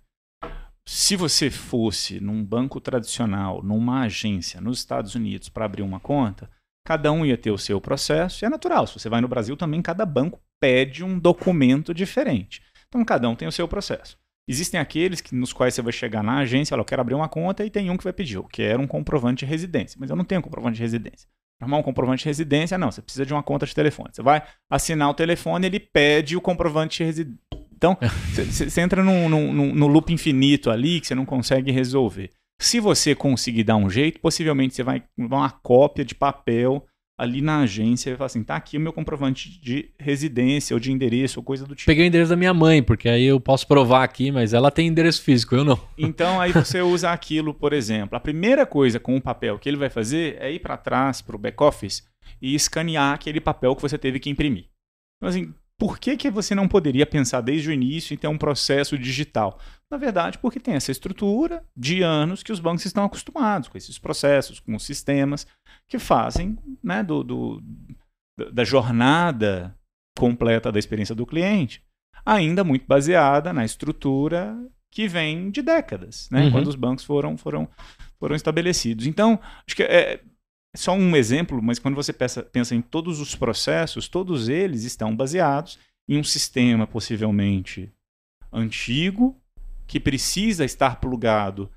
Se você fosse num banco tradicional, numa agência nos Estados Unidos para abrir uma conta, cada um ia ter o seu processo, e é natural. Se você vai no Brasil também, cada banco pede um documento diferente. Então, cada um tem o seu processo. Existem aqueles que, nos quais você vai chegar na agência, olha, eu quero abrir uma conta e tem um que vai pedir, eu quero um comprovante de residência, mas eu não tenho comprovante de residência. Para arrumar um comprovante de residência, não, você precisa de uma conta de telefone. Você vai assinar o telefone, ele pede o comprovante de residência. Então, você entra num, num, no loop infinito ali que você não consegue resolver. Se você conseguir dar um jeito, possivelmente você vai dar uma cópia de papel ali na agência e falar assim: tá aqui o meu comprovante de residência ou de endereço ou coisa do tipo. Peguei o endereço da minha mãe, porque aí eu posso provar aqui, mas ela tem endereço físico, eu não. Então aí você usa aquilo, por exemplo. A primeira coisa com o papel que ele vai fazer é ir para trás, para o back-office, e escanear aquele papel que você teve que imprimir. Então, assim, por que, que você não poderia pensar desde o início em ter um processo digital? Na verdade, porque tem essa estrutura de anos que os bancos estão acostumados com esses processos, com os sistemas que fazem né, do, do, da jornada completa da experiência do cliente, ainda muito baseada na estrutura que vem de décadas, né, uhum. quando os bancos foram, foram, foram estabelecidos. Então, acho que é só um exemplo, mas quando você pensa, pensa em todos os processos, todos eles estão baseados em um sistema possivelmente antigo, que precisa estar plugado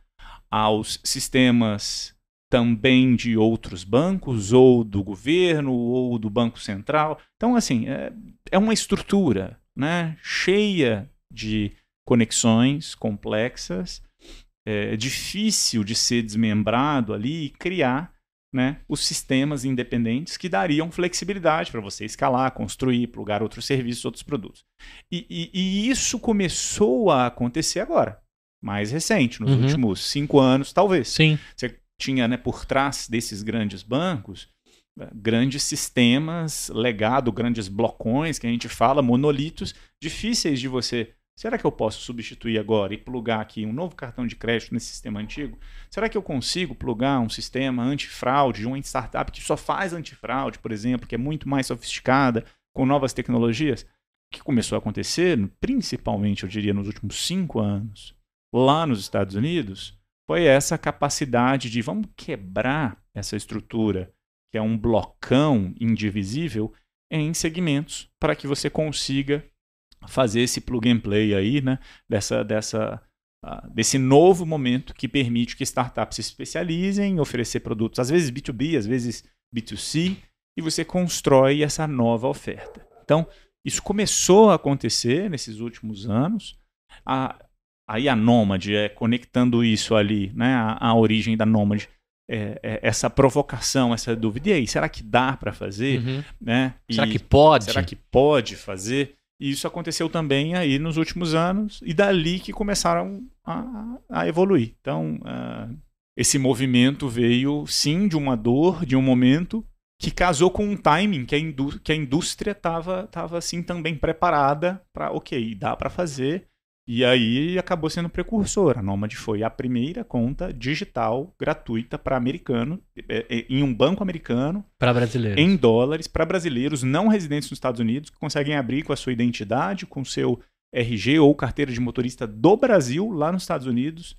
aos sistemas também de outros bancos, ou do governo, ou do Banco Central. Então, assim, é, é uma estrutura né, cheia de conexões complexas, é difícil de ser desmembrado ali e criar né, os sistemas independentes que dariam flexibilidade para você escalar, construir, plugar outros serviços, outros produtos. E, e, e, isso começou a acontecer agora, mais recente, nos uhum. últimos cinco anos, talvez. Sim. Você tinha né, por trás desses grandes bancos eh, grandes sistemas, legado, grandes blocões que a gente fala, monolitos, difíceis de você Será que eu posso substituir agora e plugar aqui um novo cartão de crédito nesse sistema antigo? Será que eu consigo plugar um sistema antifraude de uma startup que só faz antifraude, por exemplo, que é muito mais sofisticada, com novas tecnologias? O que começou a acontecer, principalmente, eu diria, nos últimos cinco anos, lá nos Estados Unidos, foi essa capacidade de vamos quebrar essa estrutura, que é um blocão indivisível, em segmentos, para que você consiga fazer esse plug and play aí, né? Dessa, dessa, uh, desse novo momento que permite que startups se especializem em oferecer produtos, às vezes B2B, às vezes B2C, e você constrói essa nova oferta. Então, isso começou a acontecer nesses últimos anos. A, aí a Nomad, é, conectando isso ali, né, a, a origem da Nomad, é, é, essa provocação, essa dúvida. E aí, será que dá para fazer? Uhum. Né? E será que pode? Será que pode fazer? E isso aconteceu também aí nos últimos anos, e dali que começaram a, a evoluir. Então, uh, esse movimento veio, sim, de uma dor, de um momento, que casou com um timing que a, indú que a indústria estava tava, assim, também preparada para, ok, dá para fazer, e aí acabou sendo precursor. A Nomad foi a primeira conta digital gratuita para americano, é, é, em um banco americano. Para brasileiros. Em dólares, para brasileiros não residentes nos Estados Unidos, que conseguem abrir com a sua identidade, com seu RG ou carteira de motorista do Brasil, lá nos Estados Unidos.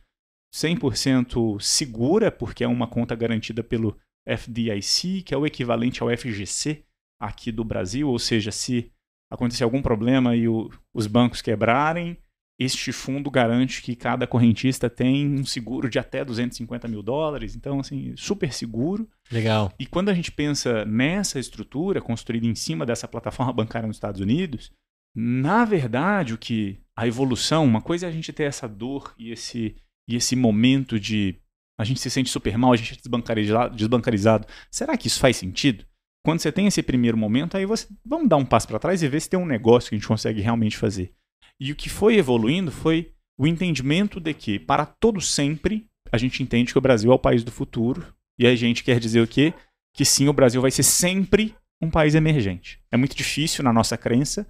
100% segura, porque é uma conta garantida pelo FDIC, que é o equivalente ao FGC aqui do Brasil. Ou seja, se acontecer algum problema e o, os bancos quebrarem este fundo garante que cada correntista tem um seguro de até 250 mil dólares, então, assim, super seguro. Legal. E quando a gente pensa nessa estrutura construída em cima dessa plataforma bancária nos Estados Unidos, na verdade, o que a evolução, uma coisa é a gente ter essa dor e esse, e esse momento de a gente se sente super mal, a gente é desbancarizado, desbancarizado. Será que isso faz sentido? Quando você tem esse primeiro momento, aí você vamos dar um passo para trás e ver se tem um negócio que a gente consegue realmente fazer. E o que foi evoluindo foi o entendimento de que, para todo sempre, a gente entende que o Brasil é o país do futuro. E a gente quer dizer o quê? Que sim, o Brasil vai ser sempre um país emergente. É muito difícil, na nossa crença,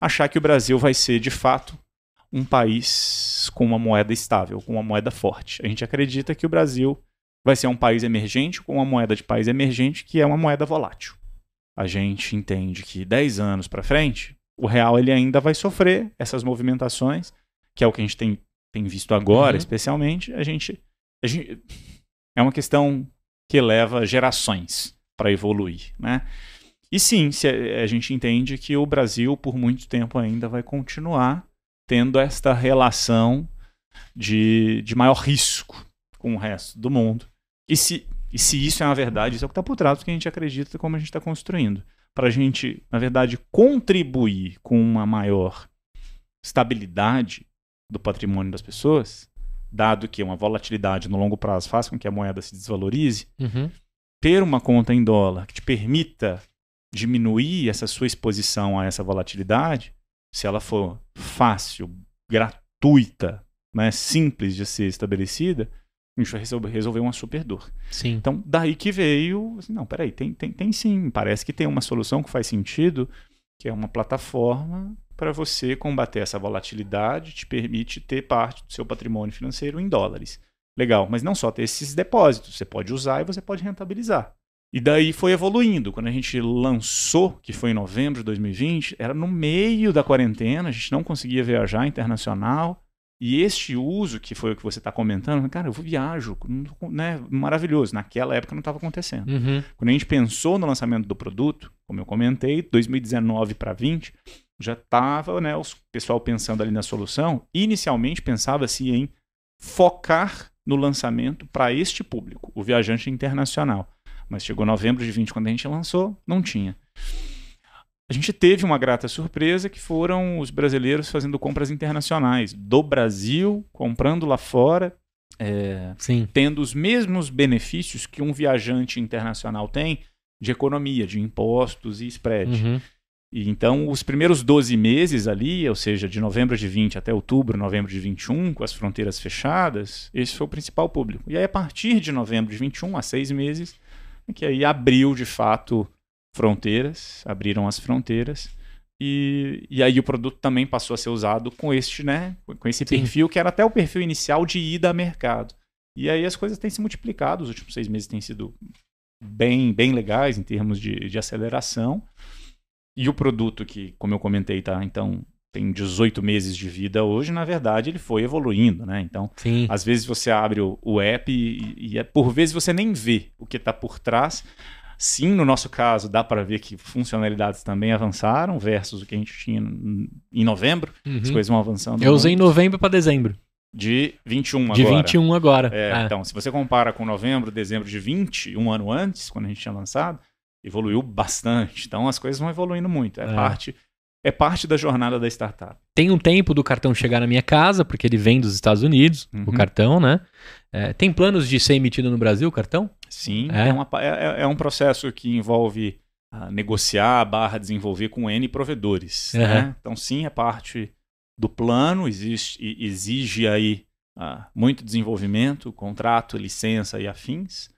achar que o Brasil vai ser, de fato, um país com uma moeda estável, com uma moeda forte. A gente acredita que o Brasil vai ser um país emergente com uma moeda de país emergente que é uma moeda volátil. A gente entende que 10 anos para frente, o real ele ainda vai sofrer essas movimentações, que é o que a gente tem, tem visto agora, uhum. especialmente. A gente, a gente é uma questão que leva gerações para evoluir, né? E sim, se a, a gente entende que o Brasil por muito tempo ainda vai continuar tendo esta relação de, de maior risco com o resto do mundo. E se, e se isso é uma verdade, isso é o que está por trás do que a gente acredita como a gente está construindo para a gente, na verdade, contribuir com uma maior estabilidade do patrimônio das pessoas, dado que uma volatilidade no longo prazo faz com que a moeda se desvalorize, uhum. ter uma conta em dólar que te permita diminuir essa sua exposição a essa volatilidade, se ela for fácil, gratuita, né, simples de ser estabelecida, vai resolver, resolver uma super dor. Sim. Então, daí que veio, assim, não, peraí, tem, tem, tem sim, parece que tem uma solução que faz sentido, que é uma plataforma para você combater essa volatilidade, te permite ter parte do seu patrimônio financeiro em dólares. Legal, mas não só ter esses depósitos, você pode usar e você pode rentabilizar. E daí foi evoluindo. Quando a gente lançou, que foi em novembro de 2020, era no meio da quarentena, a gente não conseguia viajar internacional. E este uso, que foi o que você está comentando, cara, eu viajo, né? Maravilhoso. Naquela época não estava acontecendo. Uhum. Quando a gente pensou no lançamento do produto, como eu comentei, 2019 para 20, já estava né, o pessoal pensando ali na solução. Inicialmente pensava-se em focar no lançamento para este público, o viajante internacional. Mas chegou novembro de 20, quando a gente lançou, não tinha. A gente teve uma grata surpresa que foram os brasileiros fazendo compras internacionais do Brasil, comprando lá fora, é, tendo os mesmos benefícios que um viajante internacional tem de economia, de impostos e spread. Uhum. E então, os primeiros 12 meses ali, ou seja, de novembro de 20 até outubro, novembro de 21, com as fronteiras fechadas, esse foi o principal público. E aí, a partir de novembro de 21, a seis meses, é que aí abriu de fato fronteiras, abriram as fronteiras. E, e aí o produto também passou a ser usado com este, né? Com esse Sim. perfil, que era até o perfil inicial de ida a mercado. E aí as coisas têm se multiplicado, os últimos seis meses têm sido bem, bem legais em termos de, de aceleração. E o produto que, como eu comentei, tá? Então, tem 18 meses de vida hoje, na verdade, ele foi evoluindo, né? Então, Sim. às vezes você abre o, o app e, e, é, por vezes você nem vê o que está por trás. Sim, no nosso caso, dá para ver que funcionalidades também avançaram versus o que a gente tinha em novembro. Uhum. As coisas vão avançando. Eu usei em novembro para dezembro. De 21 de agora. De 21 agora. É, é. Então, se você compara com novembro, dezembro de 20, um ano antes, quando a gente tinha lançado, evoluiu bastante. Então as coisas vão evoluindo muito. É, é. parte é parte da jornada da startup. Tem um tempo do cartão chegar na minha casa, porque ele vem dos Estados Unidos, uhum. o cartão, né? É, tem planos de ser emitido no Brasil o cartão? Sim, é, é, uma, é, é, é um processo que envolve uh, negociar barra desenvolver com N provedores. Uhum. Né? Então, sim, é parte do plano, existe, exige aí uh, muito desenvolvimento, contrato, licença e afins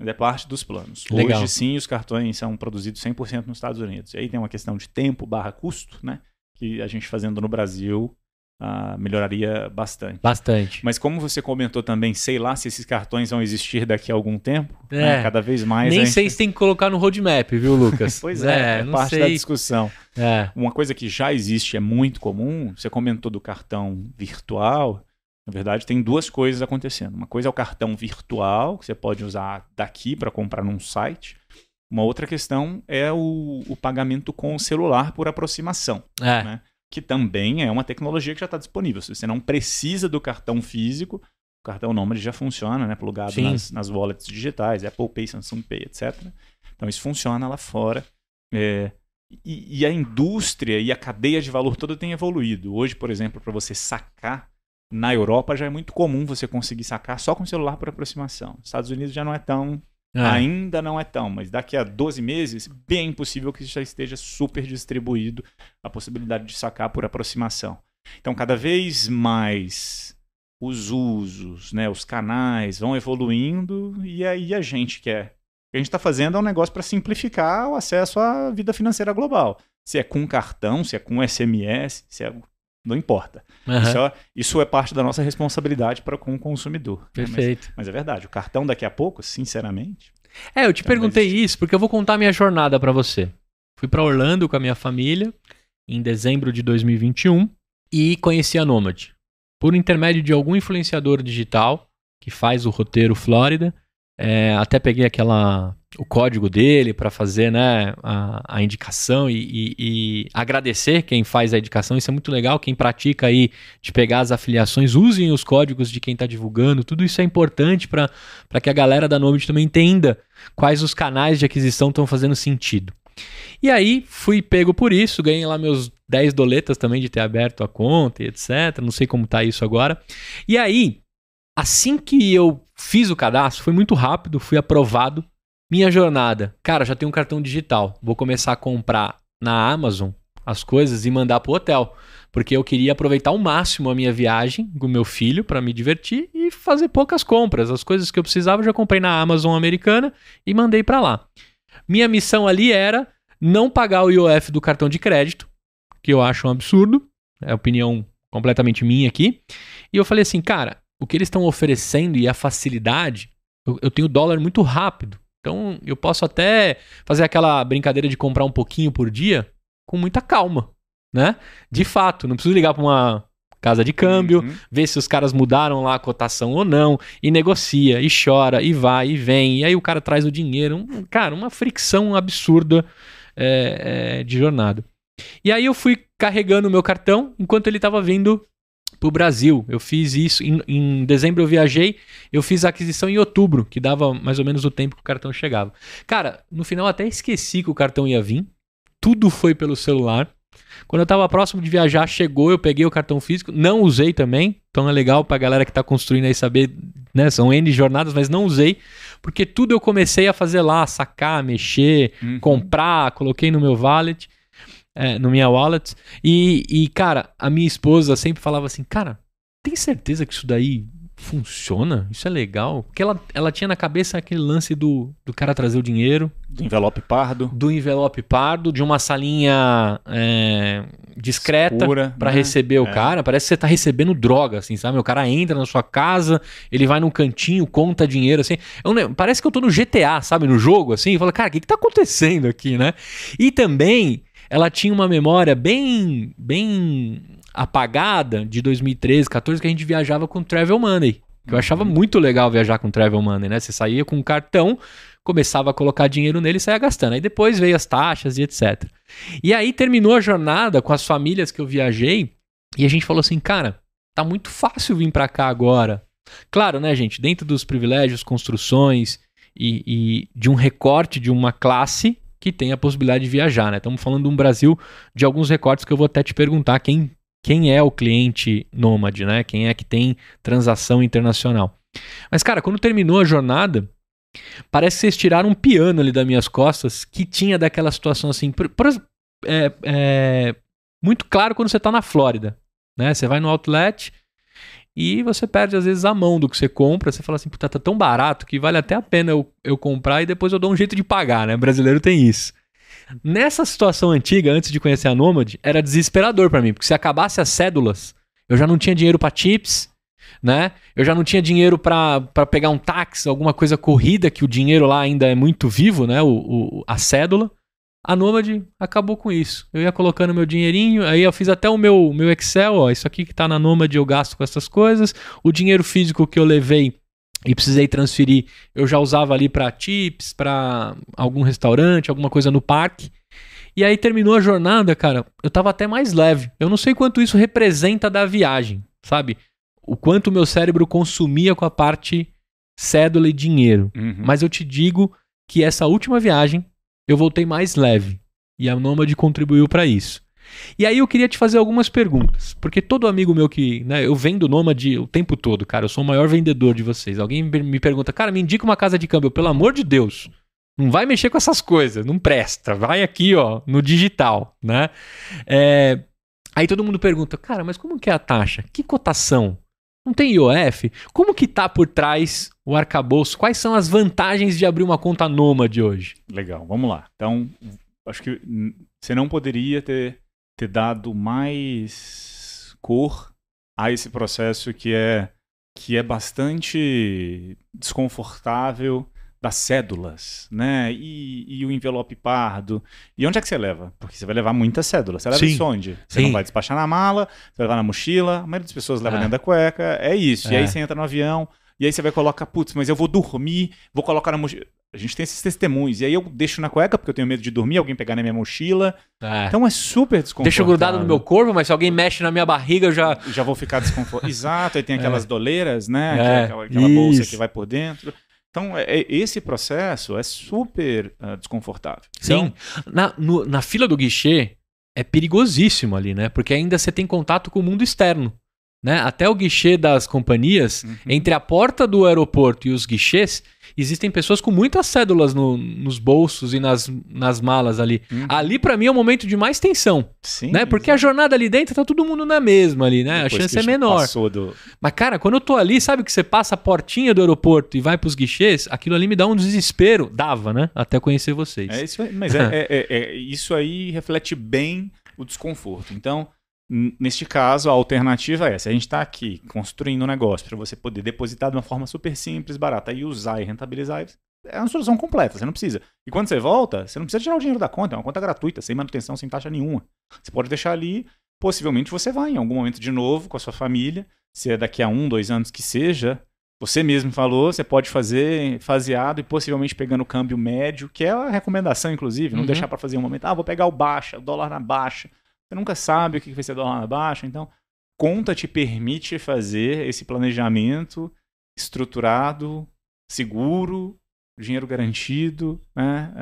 é parte dos planos. Legal. Hoje sim os cartões são produzidos 100% nos Estados Unidos. E aí tem uma questão de tempo barra custo, né? Que a gente fazendo no Brasil uh, melhoraria bastante. Bastante. Mas como você comentou também, sei lá se esses cartões vão existir daqui a algum tempo. É. Né? Cada vez mais. Nem sei se tem que colocar no roadmap, viu, Lucas? pois é, é, é parte sei. da discussão. É. Uma coisa que já existe, é muito comum, você comentou do cartão virtual. Na verdade, tem duas coisas acontecendo. Uma coisa é o cartão virtual, que você pode usar daqui para comprar num site. Uma outra questão é o, o pagamento com o celular por aproximação. É. Né? Que também é uma tecnologia que já está disponível. Se você não precisa do cartão físico, o cartão Nomad já funciona, né? Plugado nas, nas wallets digitais, Apple Pay, Samsung Pay, etc. Então isso funciona lá fora. É, e, e, a indústria e a cadeia de valor toda tem evoluído. Hoje, por exemplo, para você sacar na Europa já é muito comum você conseguir sacar só com celular por aproximação. Nos Estados Unidos já não é tão. É. Ainda não é tão, mas daqui a 12 meses, bem possível que já esteja super distribuído a possibilidade de sacar por aproximação. Então, cada vez mais os usos, né, os canais vão evoluindo e aí a gente quer. O que a gente está fazendo é um negócio para simplificar o acesso à vida financeira global. Se é com cartão, se é com SMS, se é não importa. Uhum. Isso, é, isso, é, parte da nossa responsabilidade para com o consumidor. Perfeito. Né? Mas, mas, é verdade, o cartão daqui a pouco, sinceramente. É, eu te perguntei isso porque eu vou contar minha jornada para você. Fui para Orlando com a minha família em dezembro de 2021 e conheci a Nomad. Por intermédio de algum influenciador digital que faz o roteiro Flórida, é, até peguei aquela o código dele para fazer né, a, a indicação e, e, e, agradecer quem faz a indicação. Isso é muito legal. Quem pratica aí de pegar as afiliações, usem os códigos de quem está divulgando. Tudo isso é importante para que a galera da Nomad também entenda quais os canais de aquisição estão fazendo sentido. E aí fui pego por isso, ganhei lá meus 10 doletas também de ter aberto a conta e etc. Não sei como tá isso agora. E aí, assim que eu fiz o cadastro, foi muito rápido, fui aprovado Minha jornada. Cara, já tenho um cartão digital. Vou começar a comprar na Amazon as coisas e mandar pro hotel. Porque eu queria aproveitar ao máximo a minha viagem com meu filho para me divertir e fazer poucas compras. As coisas que eu precisava eu já comprei na Amazon americana e mandei para lá. Minha missão ali era não pagar o IOF do cartão de crédito, que eu acho um absurdo. É opinião completamente minha aqui. E eu falei assim, cara, o que eles estão oferecendo e a facilidade, eu, eu tenho dólar muito rápido. Então eu posso até fazer aquela brincadeira de comprar um pouquinho por dia com muita calma, né? De fato, não preciso ligar para uma casa de câmbio, uhum. ver se os caras mudaram lá a cotação ou não, e negocia, e chora, e vai, e vem, e aí o cara traz o dinheiro. Um, cara, uma fricção absurda é, é, de jornada. E aí eu fui carregando o meu cartão enquanto ele estava vindo para o Brasil. Eu fiz isso em, em, dezembro eu viajei, eu fiz a aquisição em outubro, que dava mais ou menos o tempo que o cartão chegava. Cara, no final até esqueci que o cartão ia vir. Tudo foi pelo celular. Quando eu estava próximo de viajar, chegou, eu peguei o cartão físico, não usei também. Então é legal para a galera que está construindo aí saber, né? São N jornadas, mas não usei, porque tudo eu comecei a fazer lá, sacar, mexer, uhum. comprar, coloquei no meu wallet é, no minha wallet. E, e, cara, a minha esposa sempre falava assim, cara, tem certeza que isso daí funciona? Isso é legal? Porque ela, ela tinha na cabeça aquele lance do, do cara trazer o dinheiro. Do envelope pardo. Do envelope pardo, de uma salinha é, discreta para né? receber o é. cara. Parece que você tá recebendo droga, assim, sabe? O cara entra na sua casa, ele vai num cantinho, conta dinheiro, assim. Eu, parece que eu tô no GTA, sabe? No jogo, assim. E fala, cara, o que que tá acontecendo aqui, né? E também ela tinha uma memória bem, bem apagada de 2013, 14, que a gente viajava com Travel Money. Que eu achava uhum. muito legal viajar com Travel Money, né? Você saía com um cartão, começava a colocar dinheiro nele e saía gastando. Aí depois veio as taxas e etc. E aí terminou a jornada com as famílias que eu viajei e a gente falou assim, cara, tá muito fácil vir para cá agora. Claro, né, gente? Dentro dos privilégios, construções e, e de um recorte de uma classe que tem a possibilidade de viajar, né? Estamos falando de um Brasil de alguns recortes que eu vou até te perguntar quem, quem é o cliente nômade, né? Quem é que tem transação internacional. Mas, cara, quando terminou a jornada, parece que vocês tiraram um piano ali das minhas costas que tinha daquela situação assim. Por, por, é, é, muito claro quando você está na Flórida, né? Você vai no outlet e você perde, às vezes, a mão do que você compra. Você fala assim, puta, tá tão barato que vale até a pena eu, eu comprar e depois eu dou um jeito de pagar, né? O brasileiro tem isso. Nessa situação antiga, antes de conhecer a Nomad, era desesperador para mim, porque se acabasse as cédulas, eu já não tinha dinheiro para chips, né? Eu já não tinha dinheiro para pegar um táxi, alguma coisa corrida, que o dinheiro lá ainda é muito vivo, né? O, o, a cédula. A Nomad acabou com isso. Eu ia colocando meu dinheirinho, aí eu fiz até o meu, meu Excel, ó, isso aqui que tá na Nomad eu gasto com essas coisas. O dinheiro físico que eu levei e precisei transferir, eu já usava ali para tips, para algum restaurante, alguma coisa no parque. E aí terminou a jornada, cara, eu tava até mais leve. Eu não sei quanto isso representa da viagem, sabe? O quanto o meu cérebro consumia com a parte cédula e dinheiro. Uhum. Mas eu te digo que essa última viagem eu voltei mais leve. E a Nômade contribuiu para isso. E aí eu queria te fazer algumas perguntas, porque todo amigo meu que, né, eu vendo Nômade o tempo todo, cara, eu sou o maior vendedor de vocês. Alguém me pergunta, cara, me indica uma casa de câmbio, pelo amor de Deus. Não vai mexer com essas coisas, não presta. Vai aqui, ó, no digital, né? É... Aí todo mundo pergunta, cara, mas como que é a taxa? Que cotação? Não tem IOF? Como que tá por trás o arcabouço? Quais são as vantagens de abrir uma conta nômade hoje? Legal, vamos lá. Então, acho que você não poderia ter, ter dado mais cor a esse processo que é que é bastante desconfortável das cédulas, né? E, e, o envelope pardo. E onde é que você leva? Porque você vai levar muitas cédulas. Você leva Sim. isso onde? Você Sim. não vai despachar na mala, você vai levar na mochila, a maioria das pessoas leva é. dentro da cueca. É isso. É. E aí é. você entra no avião, e aí você vai colocar, putz, mas eu vou dormir, vou colocar na mochila. A gente tem esses testemunhos. E aí eu deixo na cueca, porque eu tenho medo de dormir, alguém pegar na minha mochila. É. Então é super desconfortável. Deixo grudado no meu corpo, mas se alguém mexe na minha barriga, eu já. Já vou ficar desconfortável. Exato, aí tem aquelas é. doleiras, né? É. Aquela, aquela bolsa que vai por dentro. Então, é, é, esse processo é super uh, desconfortável. Sim. Então, na, no, na fila do guichê, é perigosíssimo ali, né? Porque ainda você tem contato com o mundo externo. né? Até o guichê das companhias, Uhum. entre a porta do aeroporto e os guichês, existem pessoas com muitas cédulas no- nos bolsos e nas, nas malas ali. Uhum. Ali, pra mim, é o momento de mais tensão, Sim, né? Porque a jornada ali dentro tá todo mundo na mesma ali, né? depois a chance é menor. Do... Mas, cara, quando eu tô ali, sabe que você passa a portinha do aeroporto e vai pros guichês, aquilo ali me dá um desespero. Dava, né? Até conhecer vocês. É isso aí, mas é, é- é- é- isso aí reflete bem o desconforto. Então, neste caso, a alternativa é essa. A gente está aqui construindo um negócio para você poder depositar de uma forma super simples, barata, e usar e rentabilizar. É uma solução completa, você não precisa. E quando você volta, você não precisa tirar o dinheiro da conta, é uma conta gratuita, sem manutenção, sem taxa nenhuma. Você pode deixar ali, possivelmente você vai em algum momento de novo com a sua família, se é daqui a um, dois anos que seja, você mesmo falou, você pode fazer faseado e possivelmente pegando o câmbio médio, que é a recomendação, inclusive, não Uhum. deixar para fazer um momento, ah, vou pegar o baixa, o dólar na baixa. Você nunca sabe o que vai ser dólar na baixa, então conta te permite fazer esse planejamento estruturado, seguro, dinheiro garantido, né?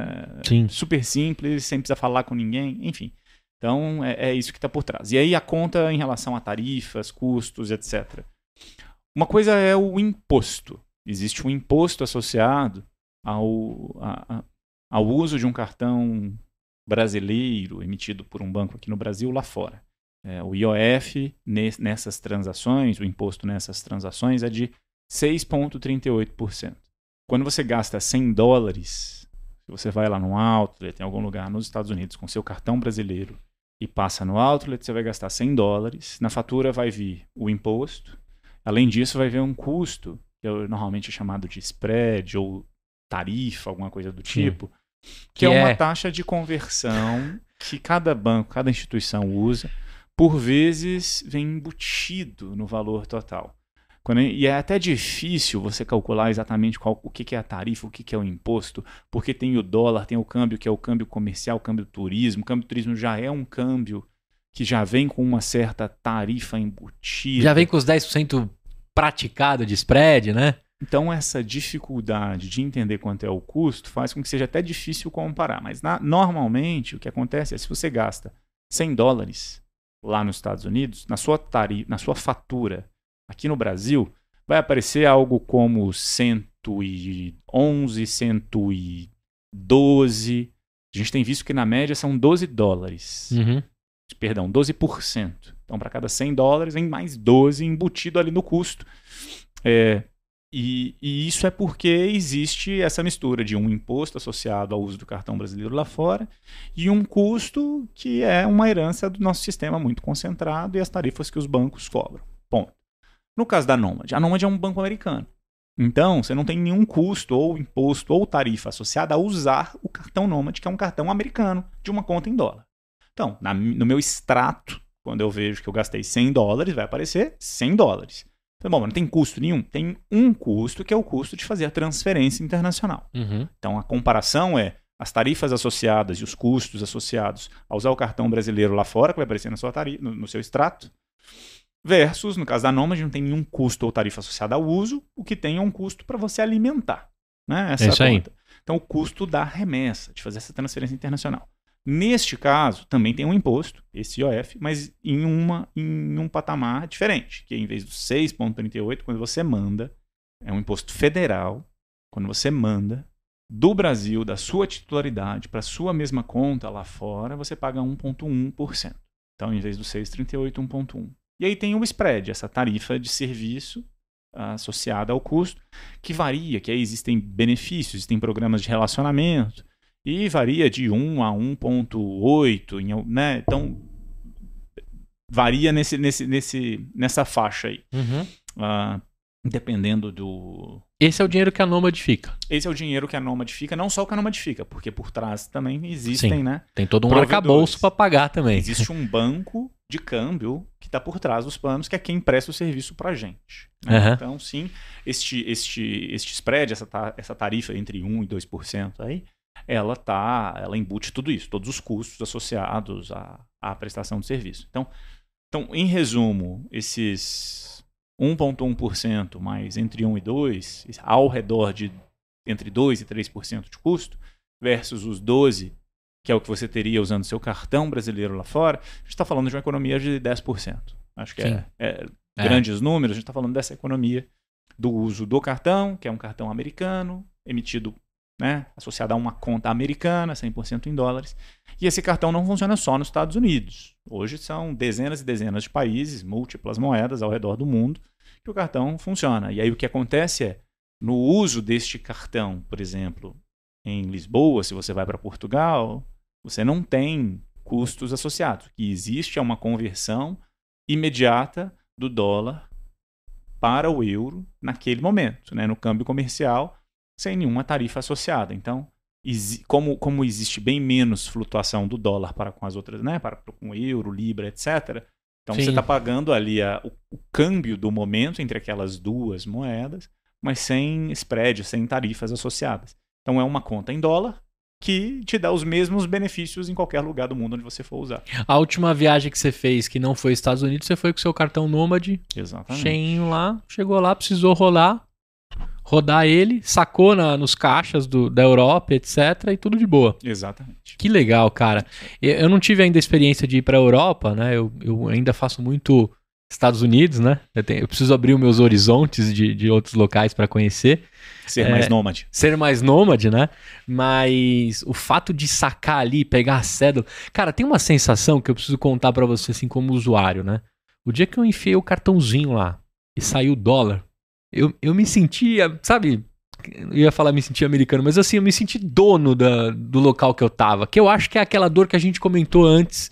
É, Sim. super simples, sem precisar falar com ninguém, enfim. Então é, é isso que está por trás. E aí a conta em relação a tarifas, custos, etc. Uma coisa é o imposto. Existe um imposto associado ao, a- a- ao uso de um cartão brasileiro emitido por um banco aqui no Brasil lá fora. É, o IOF nes- nessas transações, o imposto nessas transações é de 6,38%. Quando você gasta 100 dólares, se você vai lá no outlet, em algum lugar nos Estados Unidos, com seu cartão brasileiro e passa no outlet, você vai gastar 100 dólares. Na fatura vai vir o imposto. Além disso, vai vir um custo, que é normalmente chamado de spread ou tarifa, alguma coisa do Sim. Que, Que é uma é- taxa de conversão que cada banco, cada instituição usa. Por vezes, vem embutido no valor total. Quando- e é até difícil você calcular exatamente qual, o que, que é a tarifa, o que, que é o imposto, porque tem o dólar, tem o câmbio, que é o câmbio comercial, o câmbio turismo. O câmbio turismo já é um câmbio que já vem com uma certa tarifa embutida. Já vem com os 10% praticado de spread, né? Então, essa dificuldade de entender quanto é o custo faz com que seja até difícil comparar. Mas, na- normalmente, o que acontece é se você gasta 100 dólares lá nos Estados Unidos, na sua, tari na sua fatura aqui no Brasil, vai aparecer algo como 111, 112. A gente tem visto que, na média, são 12 dólares Uhum. perdão, 12%. Então, para cada 100 dólares, vem mais 12 embutido ali no custo. É, e, e isso é porque existe essa mistura de um imposto associado ao uso do cartão brasileiro lá fora e um custo que é uma herança do nosso sistema muito concentrado e as tarifas que os bancos cobram. Ponto. No caso da Nomad, a Nomad é um banco americano. Então, você não tem nenhum custo ou imposto ou tarifa associada a usar o cartão Nomad, que é um cartão americano de uma conta em dólar. Então, na- no meu extrato, quando eu vejo que eu gastei 100 dólares, vai aparecer 100 dólares. Então, bom, mas não tem custo nenhum? Tem um custo, que é o custo de fazer a transferência internacional. Uhum. Então, a comparação é as tarifas associadas e os custos associados a usar o cartão brasileiro lá fora, que vai aparecer na sua tarifa, no, no seu extrato, versus, no caso da Nomad, não tem nenhum custo ou tarifa associada ao uso, o que tem é um custo para você alimentar né, essa É isso aí. conta. Então, o custo da remessa, de fazer essa transferência internacional. Neste caso, também tem um imposto, esse IOF, mas em, uma, em um patamar diferente, que em vez do 6,38, quando você manda, é um imposto federal, quando você manda do Brasil, da sua titularidade, para sua mesma conta lá fora, você paga 1,1%. Então, em vez do 6,38, 1,1%. E aí tem o spread, essa tarifa de serviço ah, associada ao custo, que varia, que aí existem benefícios, existem programas de relacionamento, e varia de 1 a 1,8, em al- né? Então, varia nesse, nesse, nesse, nessa faixa aí. Uhum. Ah, dependendo do, Esse é o dinheiro que a Nomad fica. esse é o dinheiro que a Nomad fica, não só o que a Nomad fica, porque por trás também existem, Sim. né? Tem todo um arcabouço para pagar também. Existe um banco de câmbio que está por trás dos planos, que é quem presta o serviço para a gente. né? Aham. Então, sim, este, este, este spread, essa, ta- essa tarifa entre 1% e 2% aí, ela tá, ela embute tudo isso, todos os custos associados à, à prestação de serviço. Então, então, em resumo, esses 1,1% mais entre 1 e 2, ao redor de entre 2 e 3% de custo, versus os 12%, que é o que você teria usando seu cartão brasileiro lá fora, a gente está falando de uma economia de 10%. Acho que é, é É. Grandes números, a gente está falando dessa economia do uso do cartão, que é um cartão americano, emitido, né, associado a uma conta americana, 100% em dólares. E esse cartão não funciona só nos Estados Unidos. Hoje são dezenas e dezenas de países, múltiplas moedas ao redor do mundo, que o cartão funciona. E aí o que acontece é, no uso deste cartão, por exemplo, em Lisboa, se você vai para Portugal, você não tem custos associados. O que existe é uma conversão imediata do dólar para o euro naquele momento, né, no câmbio comercial, sem nenhuma tarifa associada. Então, como, como existe bem menos flutuação do dólar para com as outras, né, para com o euro, libra, etc. Então Sim. você está pagando ali a, o, o, câmbio do momento entre aquelas duas moedas, mas sem spread, sem tarifas associadas. Então é uma conta em dólar que te dá os mesmos benefícios em qualquer lugar do mundo onde você for usar. A última viagem que você fez que não foi Estados Unidos, você foi com seu cartão Nômade, Exatamente. cheinho lá, chegou lá, precisou rolar, rodar ele, sacou na, nos caixas do, da Europa, etc, e tudo de boa. Exatamente. Que legal, cara. Eu, não tive ainda a experiência de ir para a Europa, né? Eu, eu ainda faço muito Estados Unidos, né? Eu, tenho, eu preciso abrir os meus horizontes de, de outros locais para conhecer. Ser é, mais nômade. Ser mais nômade, né? Mas o fato de sacar ali, pegar a cédula. Cara, tem uma sensação que eu preciso contar para você, assim, como usuário, né? O dia que eu enfiei o cartãozinho lá e saiu o dólar, eu, eu me sentia, sabe? Eu ia falar me sentir americano, mas assim, eu me senti dono da, do local que eu tava. Que eu acho que é aquela dor que a gente comentou antes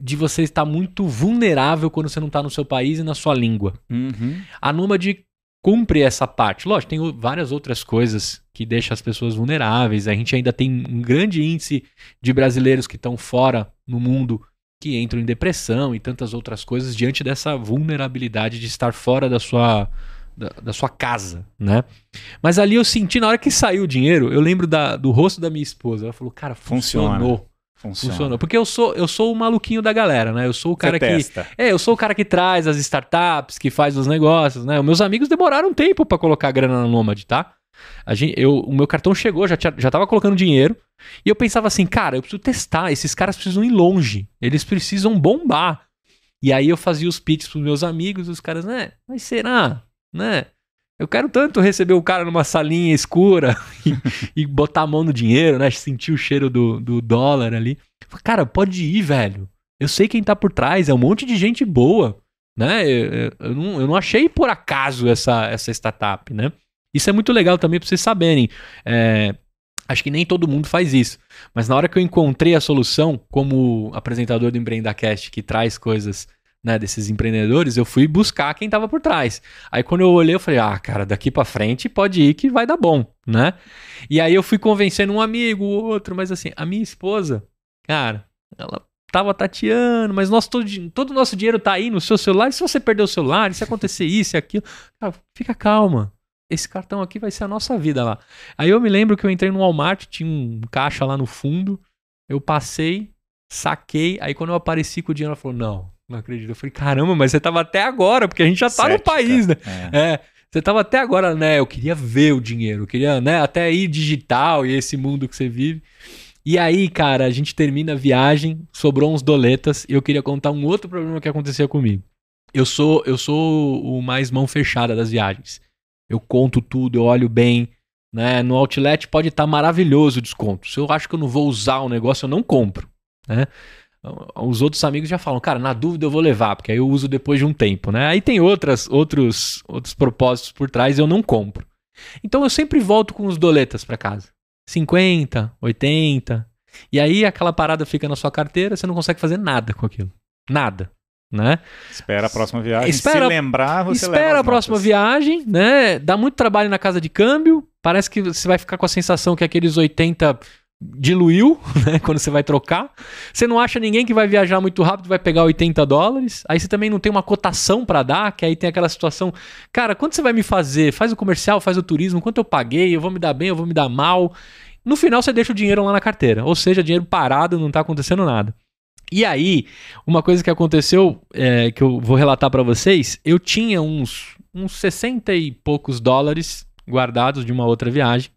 de você estar muito vulnerável quando você não está no seu país e na sua língua. Uhum. A Nômade cumpre essa parte. Lógico, tem várias outras coisas que deixam as pessoas vulneráveis. A gente ainda tem um grande índice de brasileiros que estão fora no mundo que entram em depressão e tantas outras coisas diante dessa vulnerabilidade de estar fora da sua da, da, sua casa, né? Mas ali eu senti, na hora que saiu o dinheiro, eu lembro da, do rosto da minha esposa. Ela falou, cara, funcionou. Funciona. Funciona. Funciona. Porque eu sou, eu sou o maluquinho da galera, né? Eu sou o cara Você que. Testa. É, eu sou o cara que traz as startups, que faz os negócios, né? Os meus amigos demoraram um tempo para colocar grana na Nômade, tá? A gente, eu, o meu cartão chegou, já, tinha, já tava colocando dinheiro. E eu pensava assim, cara, eu preciso testar. Esses caras precisam ir longe. Eles precisam bombar. E aí eu fazia os pitches pros meus amigos, e os caras, né? Mas será? Né? Eu quero tanto receber o cara numa salinha escura e, e, botar a mão no dinheiro, né? Sentir o cheiro do, do dólar ali. Cara, pode ir, velho. Eu sei quem tá por trás, é um monte de gente boa, né? Eu, eu, não, eu não achei por acaso essa, essa startup, né? Isso é muito legal também pra vocês saberem. É, acho que nem todo mundo faz isso. Mas na hora que eu encontrei a solução, como apresentador do EmpreendaCast, que traz coisas né, desses empreendedores, eu fui buscar quem estava por trás. Aí quando eu olhei, eu falei: "Ah, cara, daqui para frente pode ir que vai dar bom", né? E aí eu fui convencendo um amigo, outro, mas assim, a minha esposa, cara, ela tava tateando, mas nosso, todo, todo o nosso dinheiro tá aí no seu celular, e se você perder o celular, e se acontecer isso e aquilo, cara, fica calma. Esse cartão aqui vai ser a nossa vida lá. Aí eu me lembro que eu entrei no Walmart, tinha um caixa lá no fundo, eu passei, saquei, aí quando eu apareci com o dinheiro, ela falou: "Não, não acredito. Eu falei, caramba, mas você tava até agora, porque a gente já tá Cética. no país, né? É. é. Você tava até agora, né? Eu queria ver o dinheiro, eu queria, né? Até ir digital e esse mundo que você vive. E aí, cara, a gente termina a viagem, sobrou uns doletas e eu queria contar um outro problema que acontecia comigo. Eu sou, eu sou o mais mão fechada das viagens. Eu conto tudo, eu olho bem, né? No outlet pode estar tá maravilhoso o desconto. Se eu acho que eu não vou usar o negócio, eu não compro, né? Os outros amigos já falam, cara, na dúvida eu vou levar, porque aí eu uso depois de um tempo, né? Aí tem outras, outros, outros propósitos por trás e eu não compro. Então eu sempre volto com os doletas para casa. 50, 80. E aí aquela parada fica na sua carteira, você não consegue fazer nada com aquilo. Nada. Né? Espera a próxima viagem. Espera, Se lembrar, você Espera a próxima notas. viagem, né? Dá muito trabalho na casa de câmbio. Parece que você vai ficar com a sensação que aqueles 80 diluiu, né, quando você vai trocar. Você não acha ninguém que vai viajar muito rápido vai pegar 80 dólares. Aí você também não tem uma cotação para dar, que aí tem aquela situação, cara, quanto você vai me fazer? Faz o comercial, faz o turismo, quanto eu paguei? Eu vou me dar bem, eu vou me dar mal. No final você deixa o dinheiro lá na carteira, ou seja, dinheiro parado, não tá acontecendo nada. E aí, uma coisa que aconteceu, é, que eu vou relatar para vocês, eu tinha uns, uns 60 e poucos dólares guardados de uma outra viagem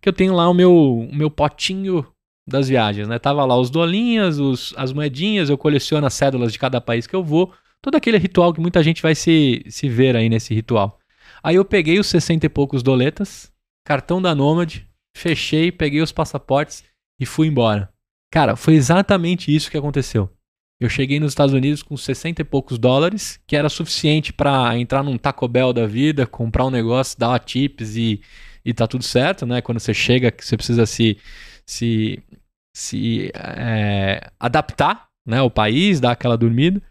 que eu tenho lá o meu, o meu potinho das viagens, né? Tava lá os dolinhas, os, as moedinhas, eu coleciono as cédulas de cada país que eu vou, todo aquele ritual que muita gente vai se, se ver aí nesse ritual. Aí eu peguei os 60 e poucos doletas, cartão da Nomad, fechei, peguei os passaportes e fui embora. Cara, foi exatamente isso que aconteceu. Eu cheguei nos Estados Unidos com 60 e poucos dólares, que era suficiente para entrar num Taco Bell da vida, comprar um negócio, dar tips e, e tá tudo certo, né? Quando você chega, você precisa se, se, se é, adaptar né, ao país, dar aquela dormida.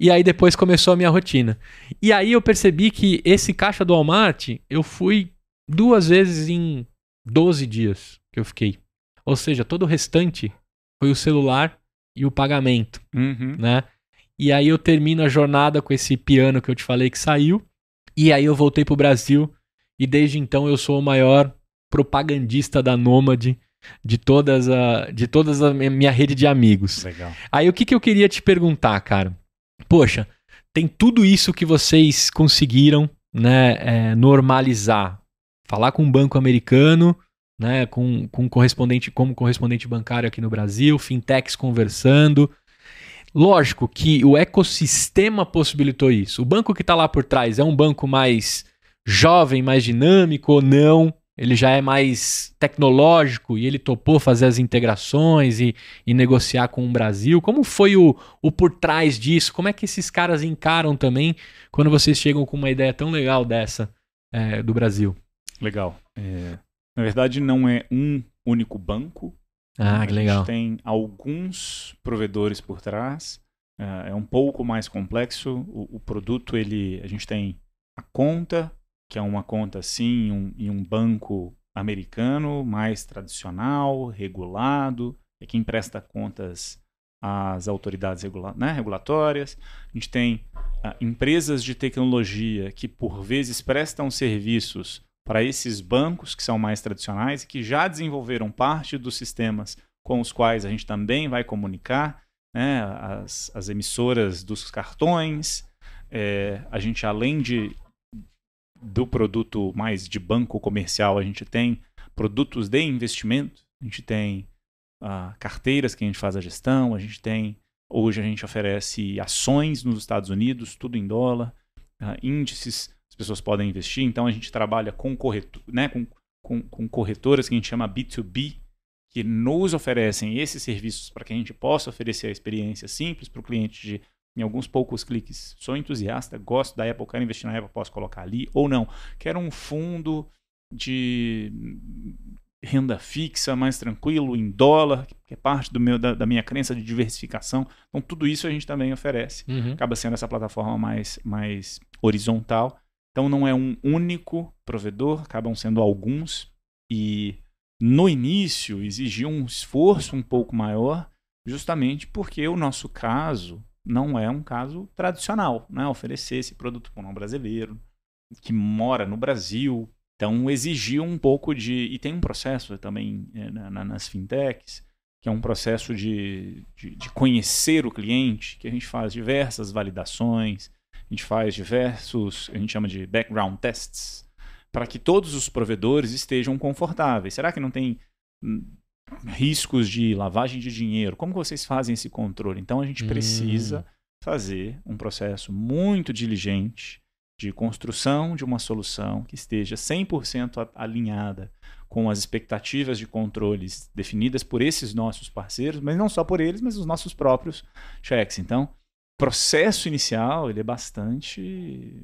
E aí depois começou a minha rotina. E aí eu percebi que esse caixa do Walmart, eu fui duas vezes em 12 dias que eu fiquei. Ou seja, todo o restante foi o celular e o pagamento, Uhum. né? E aí eu termino a jornada com esse piano que eu te falei que saiu. E aí eu voltei pro Brasil e desde então eu sou o maior propagandista da Nômade de todas a de todas a minha rede de amigos. Legal. Aí o que, que eu queria te perguntar, cara? Poxa, tem tudo isso que vocês conseguiram né, é, normalizar. Falar com um banco americano, né, com, com correspondente, como correspondente bancário aqui no Brasil, fintechs conversando. Lógico que o ecossistema possibilitou isso. O banco que está lá por trás é um banco mais jovem, mais dinâmico ou não? Ele já é mais tecnológico e ele topou fazer as integrações e, e negociar com o Brasil. Como foi o, o por trás disso? Como é que esses caras encaram também quando vocês chegam com uma ideia tão legal dessa é, do Brasil? Legal. É, na verdade, não é um único banco. Ah, a que legal. gente tem alguns provedores por trás. É, é um pouco mais complexo. O, o produto, ele, a gente tem a conta, que é uma conta sim um, em um banco americano, mais tradicional, regulado, é quem presta contas às autoridades regula né, regulatórias. A gente tem ah, empresas de tecnologia que, por vezes, prestam serviços para esses bancos que são mais tradicionais e que já desenvolveram parte dos sistemas com os quais a gente também vai comunicar, né, as, as emissoras dos cartões. É, a gente, além de do produto mais de banco comercial, a gente tem produtos de investimento, a gente tem ah, carteiras que a gente faz a gestão, a gente tem hoje a gente oferece ações nos Estados Unidos, tudo em dólar, ah, índices, as pessoas podem investir, então a gente trabalha com, corretor, né, com, com, com corretoras que a gente chama B2B, que nos oferecem esses serviços para que a gente possa oferecer a experiência simples para o cliente de em alguns poucos cliques. Sou entusiasta, gosto da Apple, quero investir na Apple, posso colocar ali ou não. Quero um fundo de renda fixa, mais tranquilo, em dólar, que é parte do meu, da, da minha crença de diversificação. Então, tudo isso a gente também oferece. Uhum. Acaba sendo essa plataforma mais, mais horizontal. Então, não é um único provedor, acabam sendo alguns. E no início exigiu um esforço um pouco maior, justamente porque o nosso caso não é um caso tradicional, né? Oferecer esse produto para um brasileiro que mora no Brasil. Então exigiu um pouco de. E tem um processo também é, na, nas fintechs, que é um processo de, de, de, conhecer o cliente, que a gente faz diversas validações, a gente faz diversos, a gente chama de background tests, para que todos os provedores estejam confortáveis. Será que não tem riscos de lavagem de dinheiro. Como vocês fazem esse controle? Então a gente Hum. precisa fazer um processo muito diligente de construção de uma solução que esteja 100% a- alinhada com as expectativas de controles definidas por esses nossos parceiros, mas não só por eles, mas os nossos próprios checks. Então, o processo inicial ele é bastante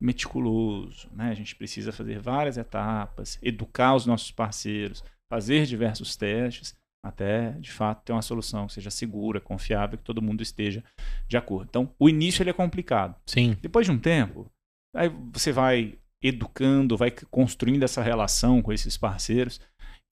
meticuloso, né? A gente precisa fazer várias etapas, educar os nossos parceiros, fazer diversos testes até de fato ter uma solução que seja segura, confiável, que todo mundo esteja de acordo. Então, o início ele é complicado. Sim. Depois de um tempo, aí você vai educando, vai construindo essa relação com esses parceiros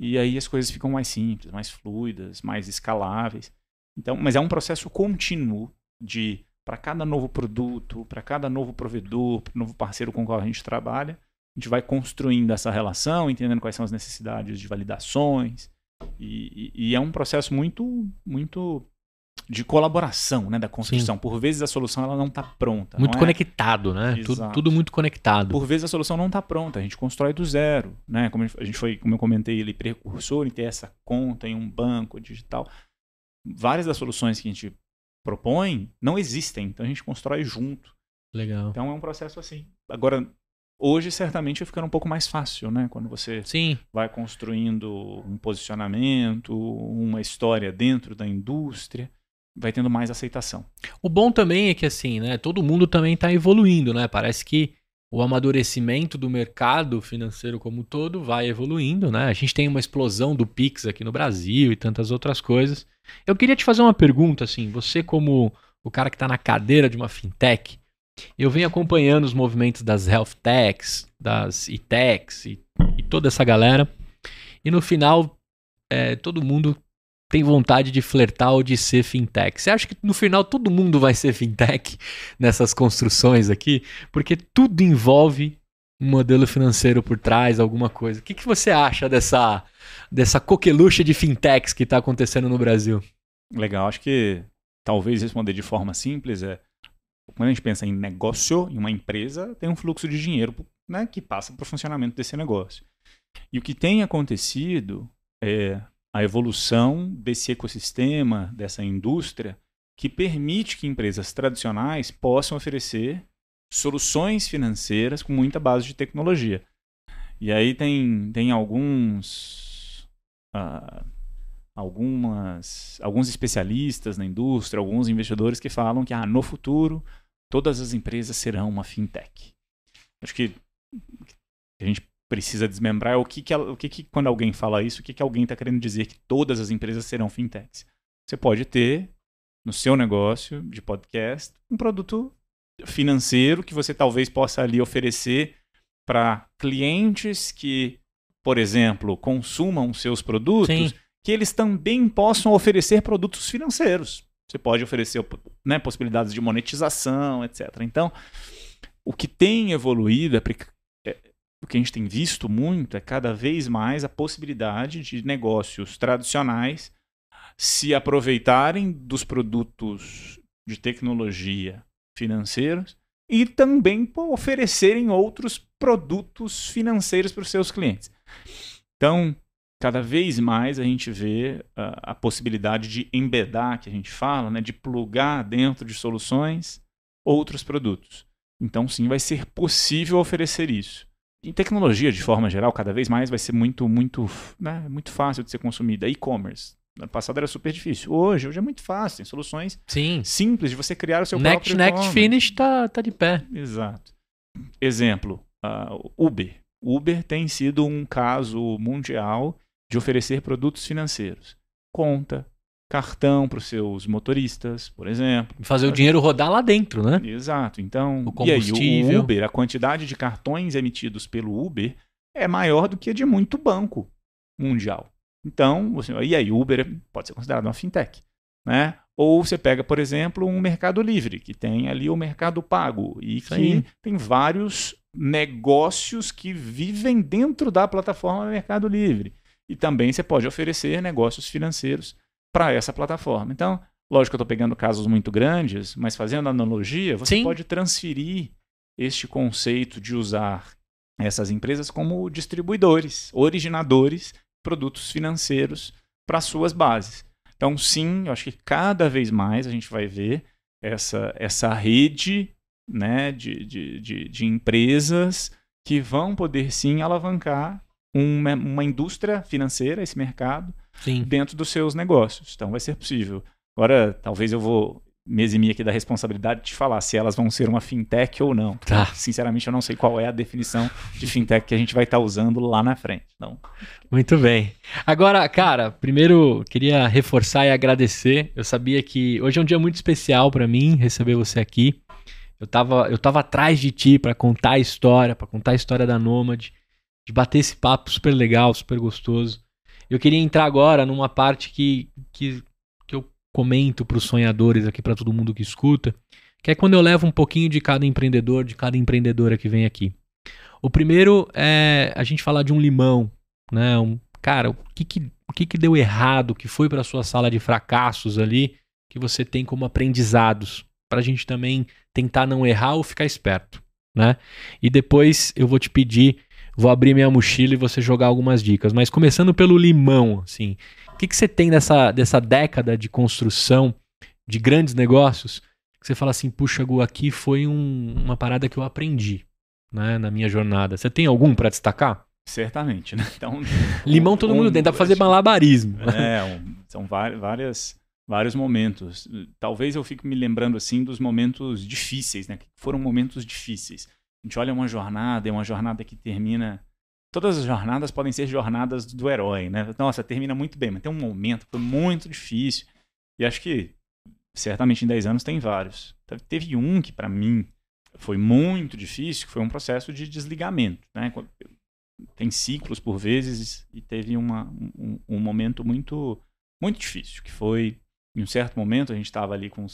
e aí as coisas ficam mais simples, mais fluidas, mais escaláveis. Então, mas é um processo contínuo de para cada novo produto, para cada novo provedor, novo parceiro com o qual a gente trabalha, a gente vai construindo essa relação, entendendo quais são as necessidades de validações. E, e- e é um processo muito, muito de colaboração, né, da construção. Por vezes a solução ela não está pronta. Muito não é? conectado, né? Tudo, tudo muito conectado. Por vezes a solução não está pronta, a gente constrói do zero, né? Como a gente foi, como eu comentei, ele precursor em ter essa conta em um banco digital. Várias das soluções que a gente propõe não existem. Então a gente constrói junto. Legal. Então é um processo assim. Agora, hoje certamente vai ficando um pouco mais fácil, né? Quando você Sim. vai construindo um posicionamento, uma história dentro da indústria, vai tendo mais aceitação. O bom também é que assim, né, todo mundo também está evoluindo, né? Parece que o amadurecimento do mercado financeiro como um todo vai evoluindo, né? A gente tem uma explosão do Pix aqui no Brasil e tantas outras coisas. Eu queria te fazer uma pergunta, assim, você como o cara que está na cadeira de uma fintech, eu venho acompanhando os movimentos das health techs, das e-techs e, e toda essa galera, e no final é, todo mundo tem vontade de flertar ou de ser fintech. Você acha que no final todo mundo vai ser fintech nessas construções aqui? Porque tudo envolve um modelo financeiro por trás, alguma coisa. O que, que você acha dessa, dessa coqueluche de fintechs que está acontecendo no Brasil? Legal, acho que talvez responder de forma simples é quando a gente pensa em negócio, em uma empresa, tem um fluxo de dinheiro né, que passa para o funcionamento desse negócio. E o que tem acontecido é a evolução desse ecossistema, dessa indústria, que permite que empresas tradicionais possam oferecer soluções financeiras com muita base de tecnologia. E aí tem, tem alguns. Uh, algumas, alguns especialistas na indústria, alguns investidores que falam que ah, no futuro todas as empresas serão uma fintech. Acho que a gente precisa desmembrar o que, que, o que, que quando alguém fala isso, o que, que alguém está querendo dizer que todas as empresas serão fintechs. Você pode ter no seu negócio de podcast um produto financeiro que você talvez possa ali oferecer para clientes que, por exemplo, consumam seus produtos, Sim. que eles também possam oferecer produtos financeiros. Você pode oferecer né, possibilidades de monetização, etc. Então, o que tem evoluído é o que a gente tem visto muito é cada vez mais a possibilidade de negócios tradicionais se aproveitarem dos produtos de tecnologia financeiros e também oferecerem outros produtos financeiros para os seus clientes. Então, cada vez mais a gente vê a, a possibilidade de embedar, que a gente fala, né, de plugar dentro de soluções outros produtos. Então, sim, vai ser possível oferecer isso em tecnologia, de forma geral, cada vez mais vai ser muito, muito, né, muito fácil de ser consumida. E-commerce. No passado era super difícil. Hoje, hoje é muito fácil. Tem soluções Sim. simples de você criar o seu Next, próprio Next Finish tá, tá de pé. Exato. Exemplo, uh, Uber. Uber tem sido um caso mundial de oferecer produtos financeiros. Conta, cartão para os seus motoristas, por exemplo. Fazer o dinheiro rodar lá dentro, né? Exato. Então, o combustível. E aí, o Uber, a quantidade de cartões emitidos pelo Uber é maior do que a de muito banco mundial. Então, você, e aí, Uber pode ser considerado uma fintech, né? Ou você pega, por exemplo, um Mercado Livre, que tem ali o Mercado Pago e que tem vários negócios que vivem dentro da plataforma Mercado Livre. E também você pode oferecer negócios financeiros para essa plataforma. Então, lógico que eu estou pegando casos muito grandes, mas fazendo analogia, você Sim. pode transferir este conceito de usar essas empresas como distribuidores, originadores de produtos financeiros para suas bases. Então, sim, eu acho que cada vez mais a gente vai ver essa, essa rede né, de, de, de, de empresas que vão poder sim alavancar uma, uma indústria financeira, esse mercado, Sim. dentro dos seus negócios. Então vai ser possível. Agora, talvez eu vou me eximir aqui da responsabilidade de falar se elas vão ser uma fintech ou não. Tá. Sinceramente, eu não sei qual é a definição de fintech que a gente vai estar tá usando lá na frente. Então... Muito bem. Agora, cara, primeiro queria reforçar e agradecer. Eu sabia que hoje é um dia muito especial para mim receber você aqui. Eu estava eu tava atrás de ti para contar a história, para contar a história da Nômade, de bater esse papo super legal, super gostoso. Eu queria entrar agora numa parte que, que, que eu comento para os sonhadores aqui, para todo mundo que escuta, que é quando eu levo um pouquinho de cada empreendedor, de cada empreendedora que vem aqui. O primeiro é a gente falar de um limão, né? Um, cara, o que que, o que que deu errado, que foi para sua sala de fracassos ali, que você tem como aprendizados, para a gente também tentar não errar ou ficar esperto, né? E depois eu vou te pedir vou abrir minha mochila e você jogar algumas dicas. Mas começando pelo limão, assim, o que, que você tem dessa, dessa década de construção de grandes negócios, que você fala assim, puxa, Gu, aqui foi um, uma parada que eu aprendi né, na minha jornada. Você tem algum para destacar? Certamente, né? Então, Limão todo um, mundo tem, dá pra fazer malabarismo. É, um, são várias, vários momentos. Talvez eu fique me lembrando assim dos momentos difíceis, né? Que foram momentos difíceis. A gente olha uma jornada, é uma jornada que termina. Todas as jornadas podem ser jornadas do herói, né? Nossa, termina muito bem, mas tem um momento que foi muito difícil. E acho que certamente em 10 anos tem vários. Teve um que para mim foi muito difícil, que foi um processo de desligamento, né? Tem ciclos por vezes e teve uma, um, um momento muito muito difícil, que foi em um certo momento a gente estava ali com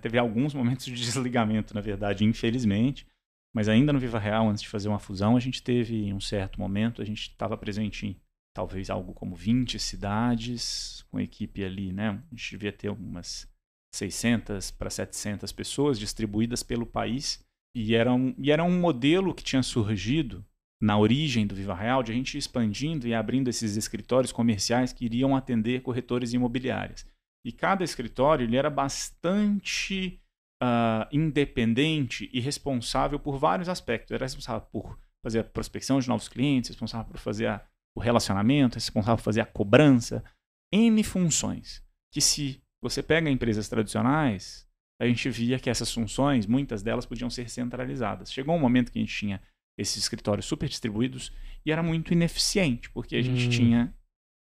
teve alguns momentos de desligamento, na verdade, infelizmente, mas ainda no Viva Real, antes de fazer uma fusão, a gente teve em um certo momento, a gente estava presente em talvez algo como 20 cidades, com equipe ali, né? A gente devia ter umas 600 para 700 pessoas distribuídas pelo país. E era, um, e era um modelo que tinha surgido na origem do Viva Real, de a gente expandindo e abrindo esses escritórios comerciais que iriam atender corretores imobiliários. E cada escritório ele era bastante uh, independente e responsável por vários aspectos. Era responsável por fazer a prospecção de novos clientes, responsável por fazer a, o relacionamento, responsável por fazer a cobrança. N funções. Que se você pega empresas tradicionais, a gente via que essas funções, muitas delas podiam ser centralizadas. Chegou um momento que a gente tinha esses escritórios super distribuídos e era muito ineficiente, porque a gente hum. tinha,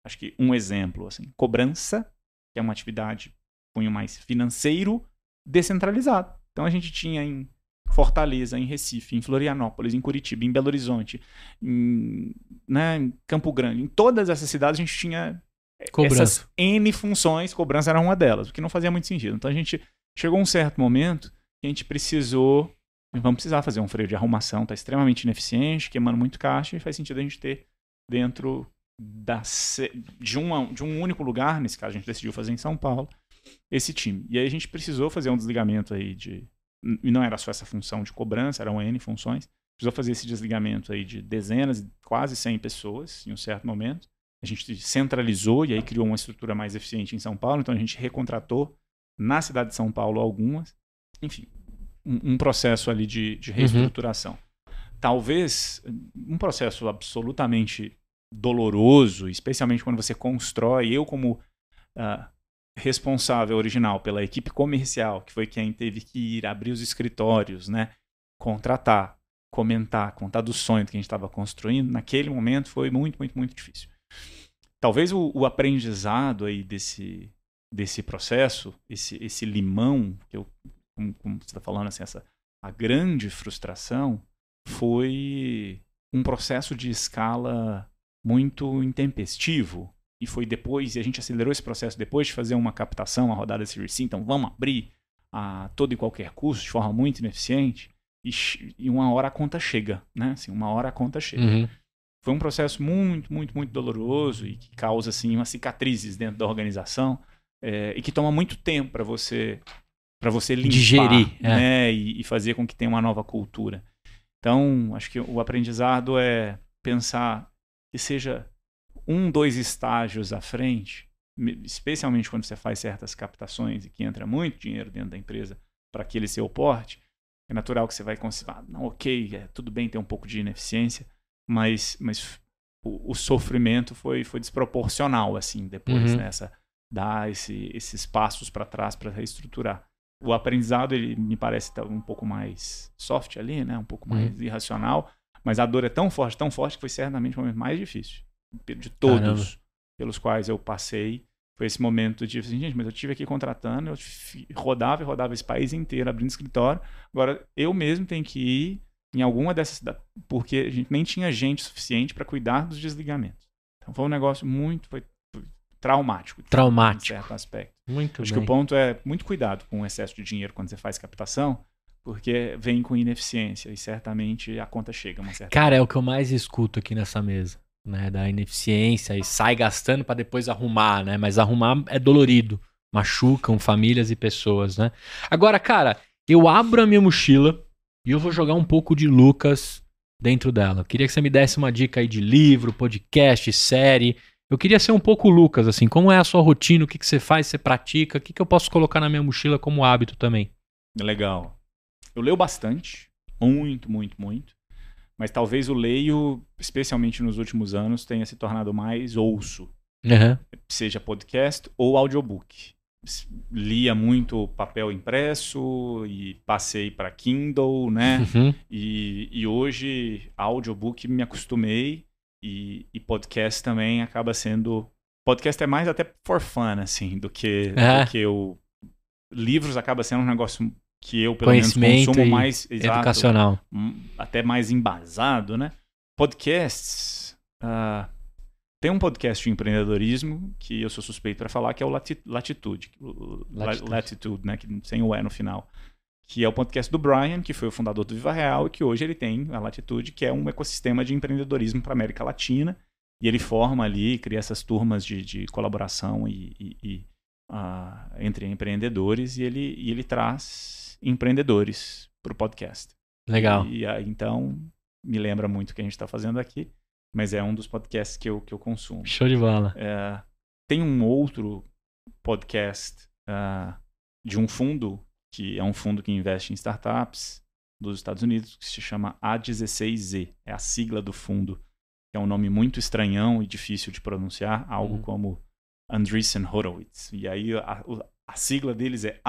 acho que um exemplo, assim, cobrança, que é uma atividade cunho mais financeiro, descentralizado. Então a gente tinha em Fortaleza, em Recife, em Florianópolis, em Curitiba, em Belo Horizonte, em, né, em Campo Grande, em todas essas cidades a gente tinha cobrança. essas N funções, cobrança era uma delas, o que não fazia muito sentido. Então a gente chegou um certo momento que a gente precisou, vamos precisar fazer um freio de arrumação, está extremamente ineficiente, queimando muito caixa e faz sentido a gente ter dentro da, de, uma, de um único lugar, nesse caso a gente decidiu fazer em São Paulo, esse time. E aí a gente precisou fazer um desligamento aí de. E não era só essa função de cobrança, eram N funções. Precisou fazer esse desligamento aí de dezenas, quase 100 pessoas em um certo momento. A gente centralizou e aí criou uma estrutura mais eficiente em São Paulo. Então a gente recontratou na cidade de São Paulo algumas. Enfim, um, um processo ali de, de uhum. reestruturação. Uhum. Talvez um processo absolutamente doloroso, especialmente quando você constrói. Eu, como uh, responsável original pela equipe comercial, que foi quem teve que ir abrir os escritórios, né, contratar, comentar, contar do sonho que a gente estava construindo, naquele momento foi muito, muito, muito difícil. Talvez o, o aprendizado aí desse, desse processo, esse, esse limão, que eu, como, como você está falando, assim, essa, a grande frustração foi um processo de escala muito intempestivo, e foi depois, e a gente acelerou esse processo depois de fazer uma captação, a rodada Series C, então vamos abrir a todo e qualquer custo de forma muito ineficiente e, e uma hora a conta chega, né? Assim, uma hora a conta chega. Uhum. Foi um processo muito, muito, muito doloroso e que causa assim umas cicatrizes dentro da organização é, e que toma muito tempo para você para você limpar, digerir, é. né? E, e fazer com que tenha uma nova cultura. Então, acho que o aprendizado é pensar que seja um, dois estágios à frente, especialmente quando você faz certas captações e que entra muito dinheiro dentro da empresa para aquele seu porte, é natural que você vai considerar, não, ok, é, tudo bem ter um pouco de ineficiência, mas, mas o, o sofrimento foi, foi desproporcional, assim, depois, uhum. nessa, né, dar esse, esses passos para trás para reestruturar. O aprendizado, ele me parece estar um pouco mais soft ali, né, um pouco mais uhum. irracional, mas a dor é tão forte, tão forte que foi certamente o momento mais difícil de todos Caramba. pelos quais eu passei, foi esse momento de assim, gente, mas eu tive aqui contratando, eu rodava e rodava esse país inteiro abrindo escritório. Agora eu mesmo tenho que ir em alguma dessas cidades, porque a gente nem tinha gente suficiente para cuidar dos desligamentos. Então foi um negócio muito foi, foi traumático. Traumático. Em certo aspecto. Muito Acho bem. que o ponto é muito cuidado com o excesso de dinheiro quando você faz captação, porque vem com ineficiência e certamente a conta chega uma certa Cara, é o que eu mais escuto aqui nessa mesa né, da ineficiência e sai gastando para depois arrumar, né? Mas arrumar é dolorido, machucam famílias e pessoas, né? Agora, cara, eu abro a minha mochila e eu vou jogar um pouco de Lucas dentro dela. Queria que você me desse uma dica aí de livro, podcast, série Eu queria ser um pouco Lucas, assim, como é a sua rotina, o que, que você faz, você pratica, o que, que eu posso colocar na minha mochila como hábito também? Legal. Eu leio bastante, muito, muito, muito. Mas talvez o leio, especialmente nos últimos anos, tenha se tornado mais ouço. Uhum. Seja podcast ou audiobook. Lia muito papel impresso e passei para Kindle, né? Uhum. E, e hoje, audiobook me acostumei e, e podcast também acaba sendo. Podcast é mais até for fun, assim, do que, É. do que o. Livros acaba sendo um negócio que eu, pelo menos, consumo mais. Exato, Educacional. hum, até mais embasado, né? Podcasts. ah, tem um podcast de empreendedorismo que eu sou suspeito para falar, que é o Lati- Latitude. Latitude. Latitude, né? Que, sem o E no final. Que é o podcast do Brian, que foi o fundador do Viva Real, e que hoje ele tem a Latitude, que é um ecossistema de empreendedorismo para América Latina. E ele forma ali, cria essas turmas de, de colaboração e, e- e, ah, entre empreendedores, e ele, e ele traz empreendedores para o podcast. Legal. E, aí, então, me lembra muito o que a gente está fazendo aqui, mas é um dos podcasts que eu, que eu consumo. Show de bola. É, tem um outro podcast ah, de um fundo, que é um fundo que investe em startups dos Estados Unidos, que se chama A16Z. É a sigla do fundo, que é um nome muito estranhão e difícil de pronunciar, algo Uhum. como Andreessen Horowitz. E aí a, a sigla deles é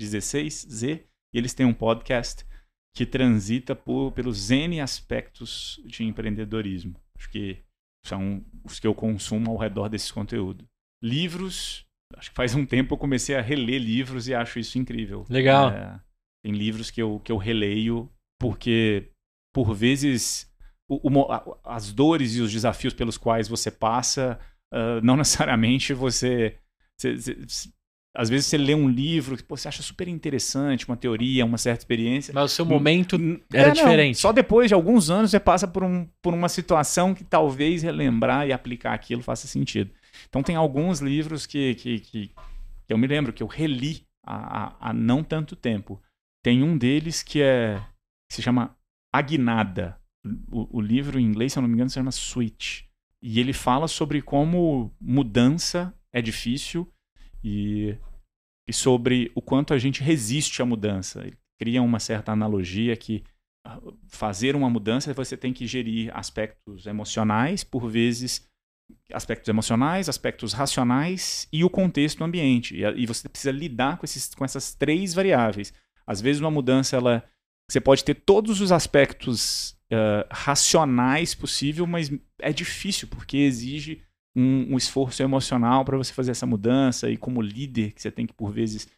A16Z, e eles têm um podcast que transita por, pelos N aspectos de empreendedorismo. Acho que são os que eu consumo ao redor desse conteúdo. Livros, acho que faz um tempo eu comecei a reler livros e acho isso incrível. Legal. É, tem livros que eu, que eu releio porque, por vezes, o- o as dores e os desafios pelos quais você passa, ah, não necessariamente você, você- você- Às vezes você lê um livro que pô, você acha super interessante, uma teoria, uma certa experiência. Mas o seu momento era é, não, diferente. Só depois de alguns anos você passa por, um, por uma situação que talvez relembrar e aplicar aquilo faça sentido. Então tem alguns livros que, que, que, que eu me lembro que eu reli há, há, há não tanto tempo. Tem um deles que é que se chama Agnada. O, o livro em inglês, se eu não me engano, se chama Switch. E ele fala sobre como mudança é difícil e, e sobre o quanto a gente resiste à mudança. Ele cria uma certa analogia que ah, fazer uma mudança você tem que gerir aspectos emocionais, por vezes aspectos emocionais, aspectos racionais e o contexto ambiente. E, e você precisa lidar com, esses, com essas três variáveis. Às vezes uma mudança ela você pode ter todos os aspectos ah, racionais possível, mas é difícil porque exige um, um esforço emocional para você fazer essa mudança e como líder que você tem que por vezes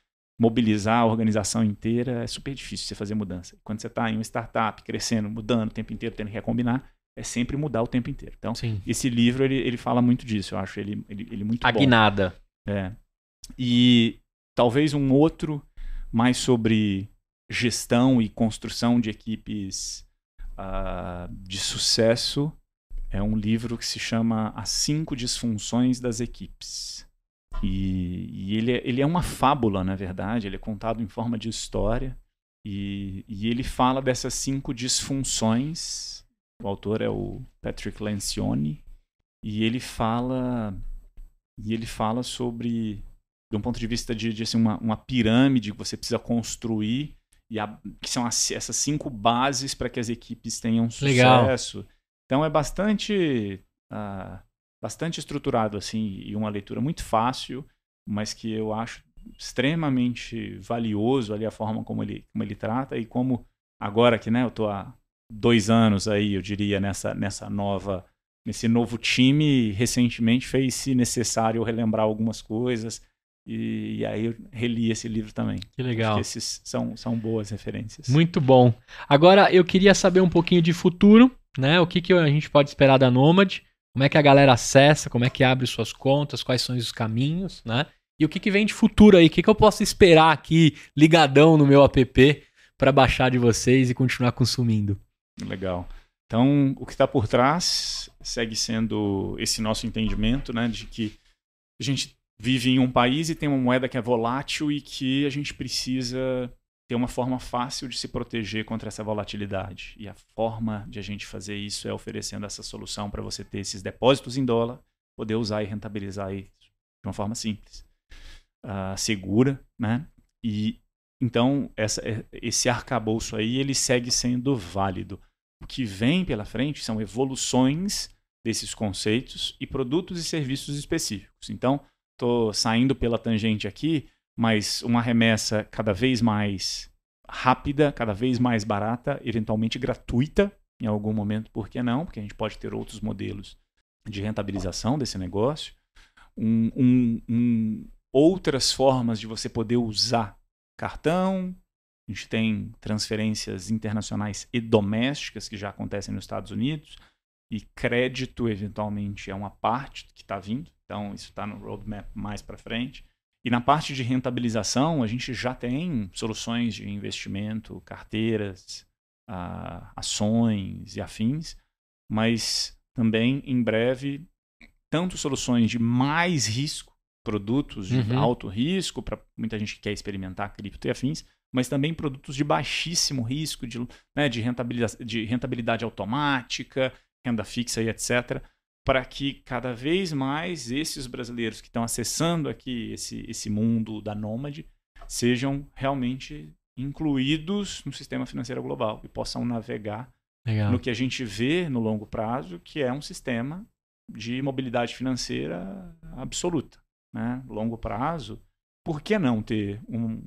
mobilizar a organização inteira é super difícil você fazer mudança. Quando você está em uma startup crescendo, mudando o tempo inteiro, tendo que recombinar, é sempre mudar o tempo inteiro. Então Sim. esse livro ele, ele fala muito disso. Eu acho ele ele, ele muito A bom. É. E talvez um outro mais sobre gestão e construção de equipes ah, de sucesso é um livro que se chama As Cinco Disfunções das Equipes. E, e ele, é, ele é uma fábula, na verdade, ele é contado em forma de história. E, e ele fala dessas cinco disfunções. O autor é o Patrick Lencioni. E ele fala e ele fala sobre de um ponto de vista de, de assim, uma, uma pirâmide que você precisa construir e a- que são as- essas cinco bases para que as equipes tenham Legal. Então é bastante ah, bastante estruturado assim e uma leitura muito fácil, mas que eu acho extremamente valioso ali a forma como ele como ele trata e como agora que né eu tô há dois anos aí eu diria nessa nessa nova nesse novo time recentemente fez-se necessário eu relembrar algumas coisas e, e aí eu reli esse livro também. Que legal. Acho que esses são, são boas referências. Muito bom. Agora eu queria saber um pouquinho de futuro, né? O que, que a gente pode esperar da Nomad? Como é que a galera acessa? Como é que abre suas contas? Quais são os caminhos, né? E o que, que vem de futuro aí? O que, que eu posso esperar aqui ligadão no meu app para baixar de vocês e continuar consumindo? Legal. Então, o que está por trás segue sendo esse nosso entendimento, né, de que a gente vive em um país e tem uma moeda que é volátil e que a gente precisa ter uma forma fácil de se proteger contra essa volatilidade. E a forma de a gente fazer isso é oferecendo essa solução para você ter esses depósitos em dólar poder usar e rentabilizar isso de uma forma simples, uh, segura, né? E então essa, é, esse arcabouço aí ele segue sendo válido. O que vem pela frente são evoluções desses conceitos e produtos e serviços específicos. Então, estou saindo pela tangente aqui, mas uma remessa cada vez mais rápida, cada vez mais barata, eventualmente gratuita em algum momento, por que não? Porque a gente pode ter outros modelos de rentabilização desse negócio, um, um, um, outras formas de você poder usar cartão. A gente tem transferências internacionais e domésticas que já acontecem nos Estados Unidos, e crédito, eventualmente, é uma parte que está vindo. Então, isso está no roadmap mais para frente. E na parte de rentabilização, a gente já tem soluções de investimento, carteiras, uh, ações e afins, mas também em breve, tanto soluções de mais risco, produtos de uhum. alto risco, para muita gente que quer experimentar cripto e afins, mas também produtos de baixíssimo risco, de, né, de, rentabilidade, de rentabilidade automática, renda fixa e etc para que cada vez mais esses brasileiros que estão acessando aqui esse, esse mundo da nômade sejam realmente incluídos no sistema financeiro global e possam navegar Legal. no que a gente vê no longo prazo, que é um sistema de mobilidade financeira absoluta. Né? Longo prazo, por que não ter um,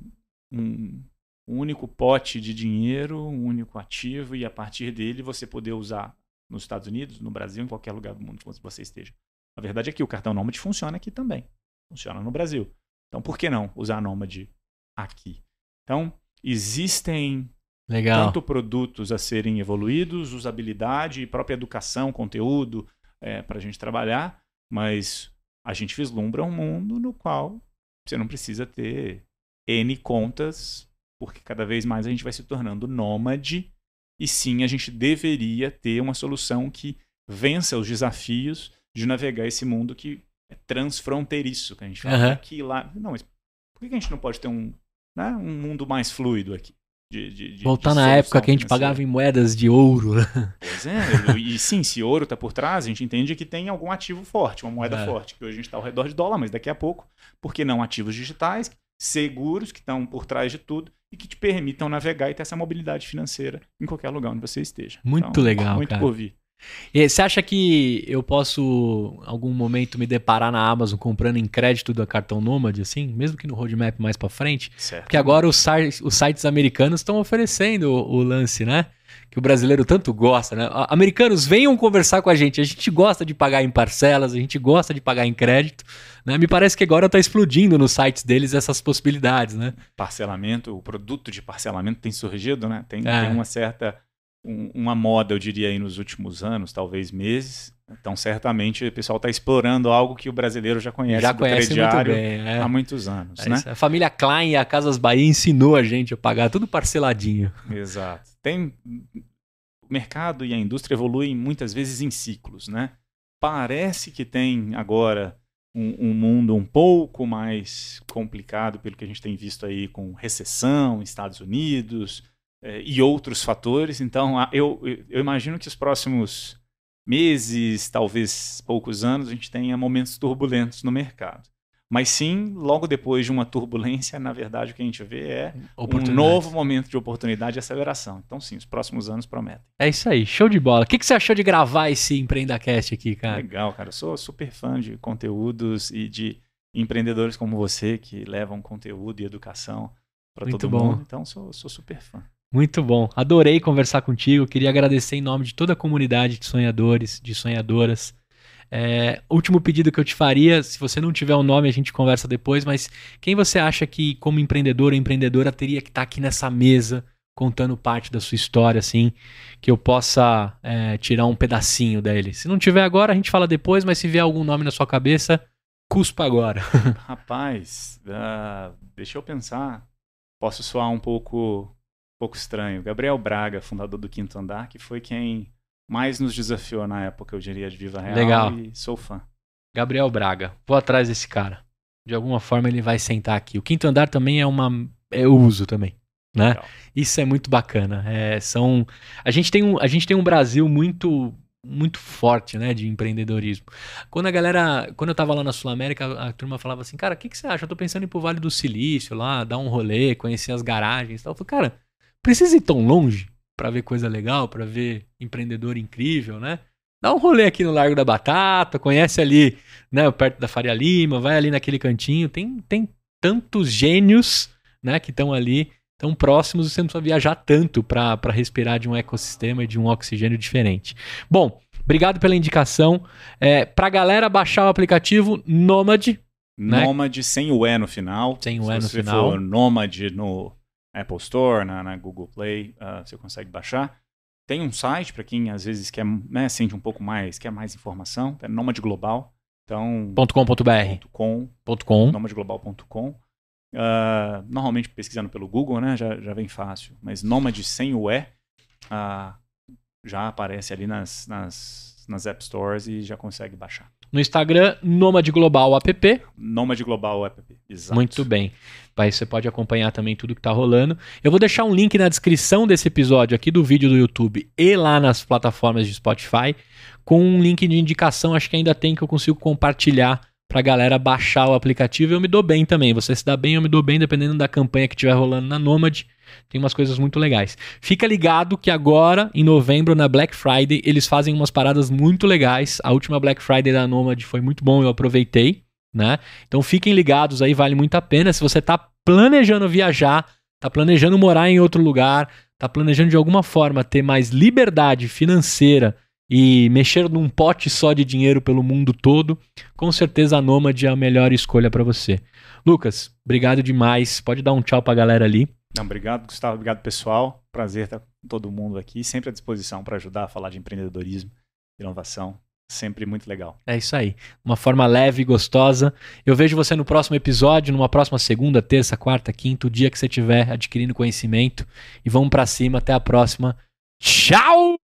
um, um único pote de dinheiro, um único ativo e a partir dele você poder usar nos Estados Unidos, no Brasil, em qualquer lugar do mundo que você esteja. A verdade é que o cartão Nômade funciona aqui também. Funciona no Brasil. Então, por que não usar Nômade aqui? Então, existem Legal. tanto produtos a serem evoluídos, usabilidade, própria educação, conteúdo é, para a gente trabalhar, mas a gente vislumbra um mundo no qual você não precisa ter N contas, porque cada vez mais a gente vai se tornando nômade e sim, a gente deveria ter uma solução que vença os desafios de navegar esse mundo que é transfronteiriço, que a gente fala uhum. aqui e lá. Não, mas por que a gente não pode ter um, né, um mundo mais fluido aqui? De, de, de, Voltar na época que a gente pagava em moedas de ouro. Pois é, e sim, se ouro está por trás, a gente entende que tem algum ativo forte, uma moeda é. forte, que hoje a gente está ao redor de dólar, mas daqui a pouco, por que não ativos digitais, seguros, que estão por trás de tudo, e que te permitam navegar e ter essa mobilidade financeira em qualquer lugar onde você esteja. Muito então, legal, muito cara. por vir. E você acha que eu posso, em algum momento, me deparar na Amazon comprando em crédito do cartão Nômade, assim? Mesmo que no roadmap mais para frente? Certo. Porque agora os, os sites americanos estão oferecendo o, o lance, né? Que o brasileiro tanto gosta, né? Americanos, venham conversar com a gente. A gente gosta de pagar em parcelas, a gente gosta de pagar em crédito. Né? Me parece que agora está explodindo nos sites deles essas possibilidades, né? Parcelamento, o produto de parcelamento tem surgido, né? Tem, é. tem uma certa um, uma moda, eu diria, aí nos últimos anos, talvez meses. Então, certamente, o pessoal está explorando algo que o brasileiro já conhece já conhece muito bem, é. há muitos anos. É né? A família Klein e a Casas Bahia ensinou a gente a pagar tudo parceladinho. Exato. Tem... O mercado e a indústria evoluem muitas vezes em ciclos, né? Parece que tem agora um, um, mundo um pouco mais complicado pelo que a gente tem visto aí com recessão, Estados Unidos, é, e outros fatores. Então, eu, eu imagino que os próximos meses, talvez poucos anos, a gente tenha momentos turbulentos no mercado. Mas sim, logo depois de uma turbulência, na verdade, o que a gente vê é um novo momento de oportunidade e aceleração. Então, sim, os próximos anos prometem. É isso aí, show de bola. O que, que você achou de gravar esse EmpreendaCast aqui, cara? Legal, cara. Eu sou super fã de conteúdos e de empreendedores como você que levam conteúdo e educação para todo bom. mundo. Então, sou, sou super fã. Muito bom. Adorei conversar contigo. Queria agradecer em nome de toda a comunidade de sonhadores, de sonhadoras. É, último pedido que eu te faria, se você não tiver o um nome, a gente conversa depois, mas quem você acha que, como empreendedor ou empreendedora, teria que estar tá aqui nessa mesa contando parte da sua história, assim, que eu possa é, tirar um pedacinho dele? Se não tiver agora, a gente fala depois, mas se vier algum nome na sua cabeça, cuspa agora. Rapaz, uh, deixa eu pensar. Posso soar um pouco pouco estranho. Gabriel Braga, fundador do Quinto Andar, que foi quem mais nos desafiou na época, eu diria, de Viva Real. Legal. E sou fã. Gabriel Braga. Vou atrás desse cara. De alguma forma ele vai sentar aqui. O Quinto Andar também é uma. Eu uso também. Né? Isso é muito bacana. É, são, a, gente tem um, a gente tem um Brasil muito muito forte, né, de empreendedorismo. Quando a galera, quando eu tava lá na Sul América, a turma falava assim, cara, o que, que você acha? Eu tô pensando em ir pro Vale do Silício lá, dar um rolê, conhecer as garagens e tal. Eu falei, cara, precisa ir tão longe para ver coisa legal, para ver empreendedor incrível, né? Dá um rolê aqui no Largo da Batata, conhece ali, né, perto da Faria Lima, vai ali naquele cantinho, tem, tem tantos gênios, né, que estão ali tão próximos, você não precisa viajar tanto para respirar de um ecossistema e de um oxigênio diferente. Bom, obrigado pela indicação. É, para galera baixar o aplicativo Nomad. Né? Nomad sem o E no final. Sem o E no Se você final. for Nomad no Apple Store, na, na Google Play, uh, você consegue baixar. Tem um site para quem às vezes quer, né, sente um pouco mais, quer mais informação, é Nomad Global. Então, .com.br. .com, .com. nomadglobal.com. Uh, normalmente pesquisando pelo Google, né, já, já vem fácil. Mas Nomad sem o E uh, já aparece ali nas, nas, nas App Stores e já consegue baixar. No Instagram, Nomad Global App. Nomad Global App, exato. Muito bem. Aí você pode acompanhar também tudo que está rolando. Eu vou deixar um link na descrição desse episódio aqui do vídeo do YouTube e lá nas plataformas de Spotify com um link de indicação, acho que ainda tem que eu consigo compartilhar pra galera baixar o aplicativo. Eu me dou bem também. Você se dá bem, eu me dou bem, dependendo da campanha que estiver rolando na Nomad. Tem umas coisas muito legais. Fica ligado que agora, em novembro, na Black Friday, eles fazem umas paradas muito legais. A última Black Friday da Nomad foi muito bom, eu aproveitei, né? Então fiquem ligados aí, vale muito a pena. Se você tá planejando viajar, tá planejando morar em outro lugar, tá planejando de alguma forma ter mais liberdade financeira e mexer num pote só de dinheiro pelo mundo todo, com certeza a Nomad é a melhor escolha para você. Lucas, obrigado demais. Pode dar um tchau pra galera ali. Não, obrigado, Gustavo. Obrigado, pessoal. Prazer estar com todo mundo aqui. Sempre à disposição para ajudar a falar de empreendedorismo, inovação. Sempre muito legal. É isso aí. Uma forma leve e gostosa. Eu vejo você no próximo episódio, numa próxima segunda, terça, quarta, quinta, o dia que você estiver adquirindo conhecimento. E vamos para cima. Até a próxima. Tchau!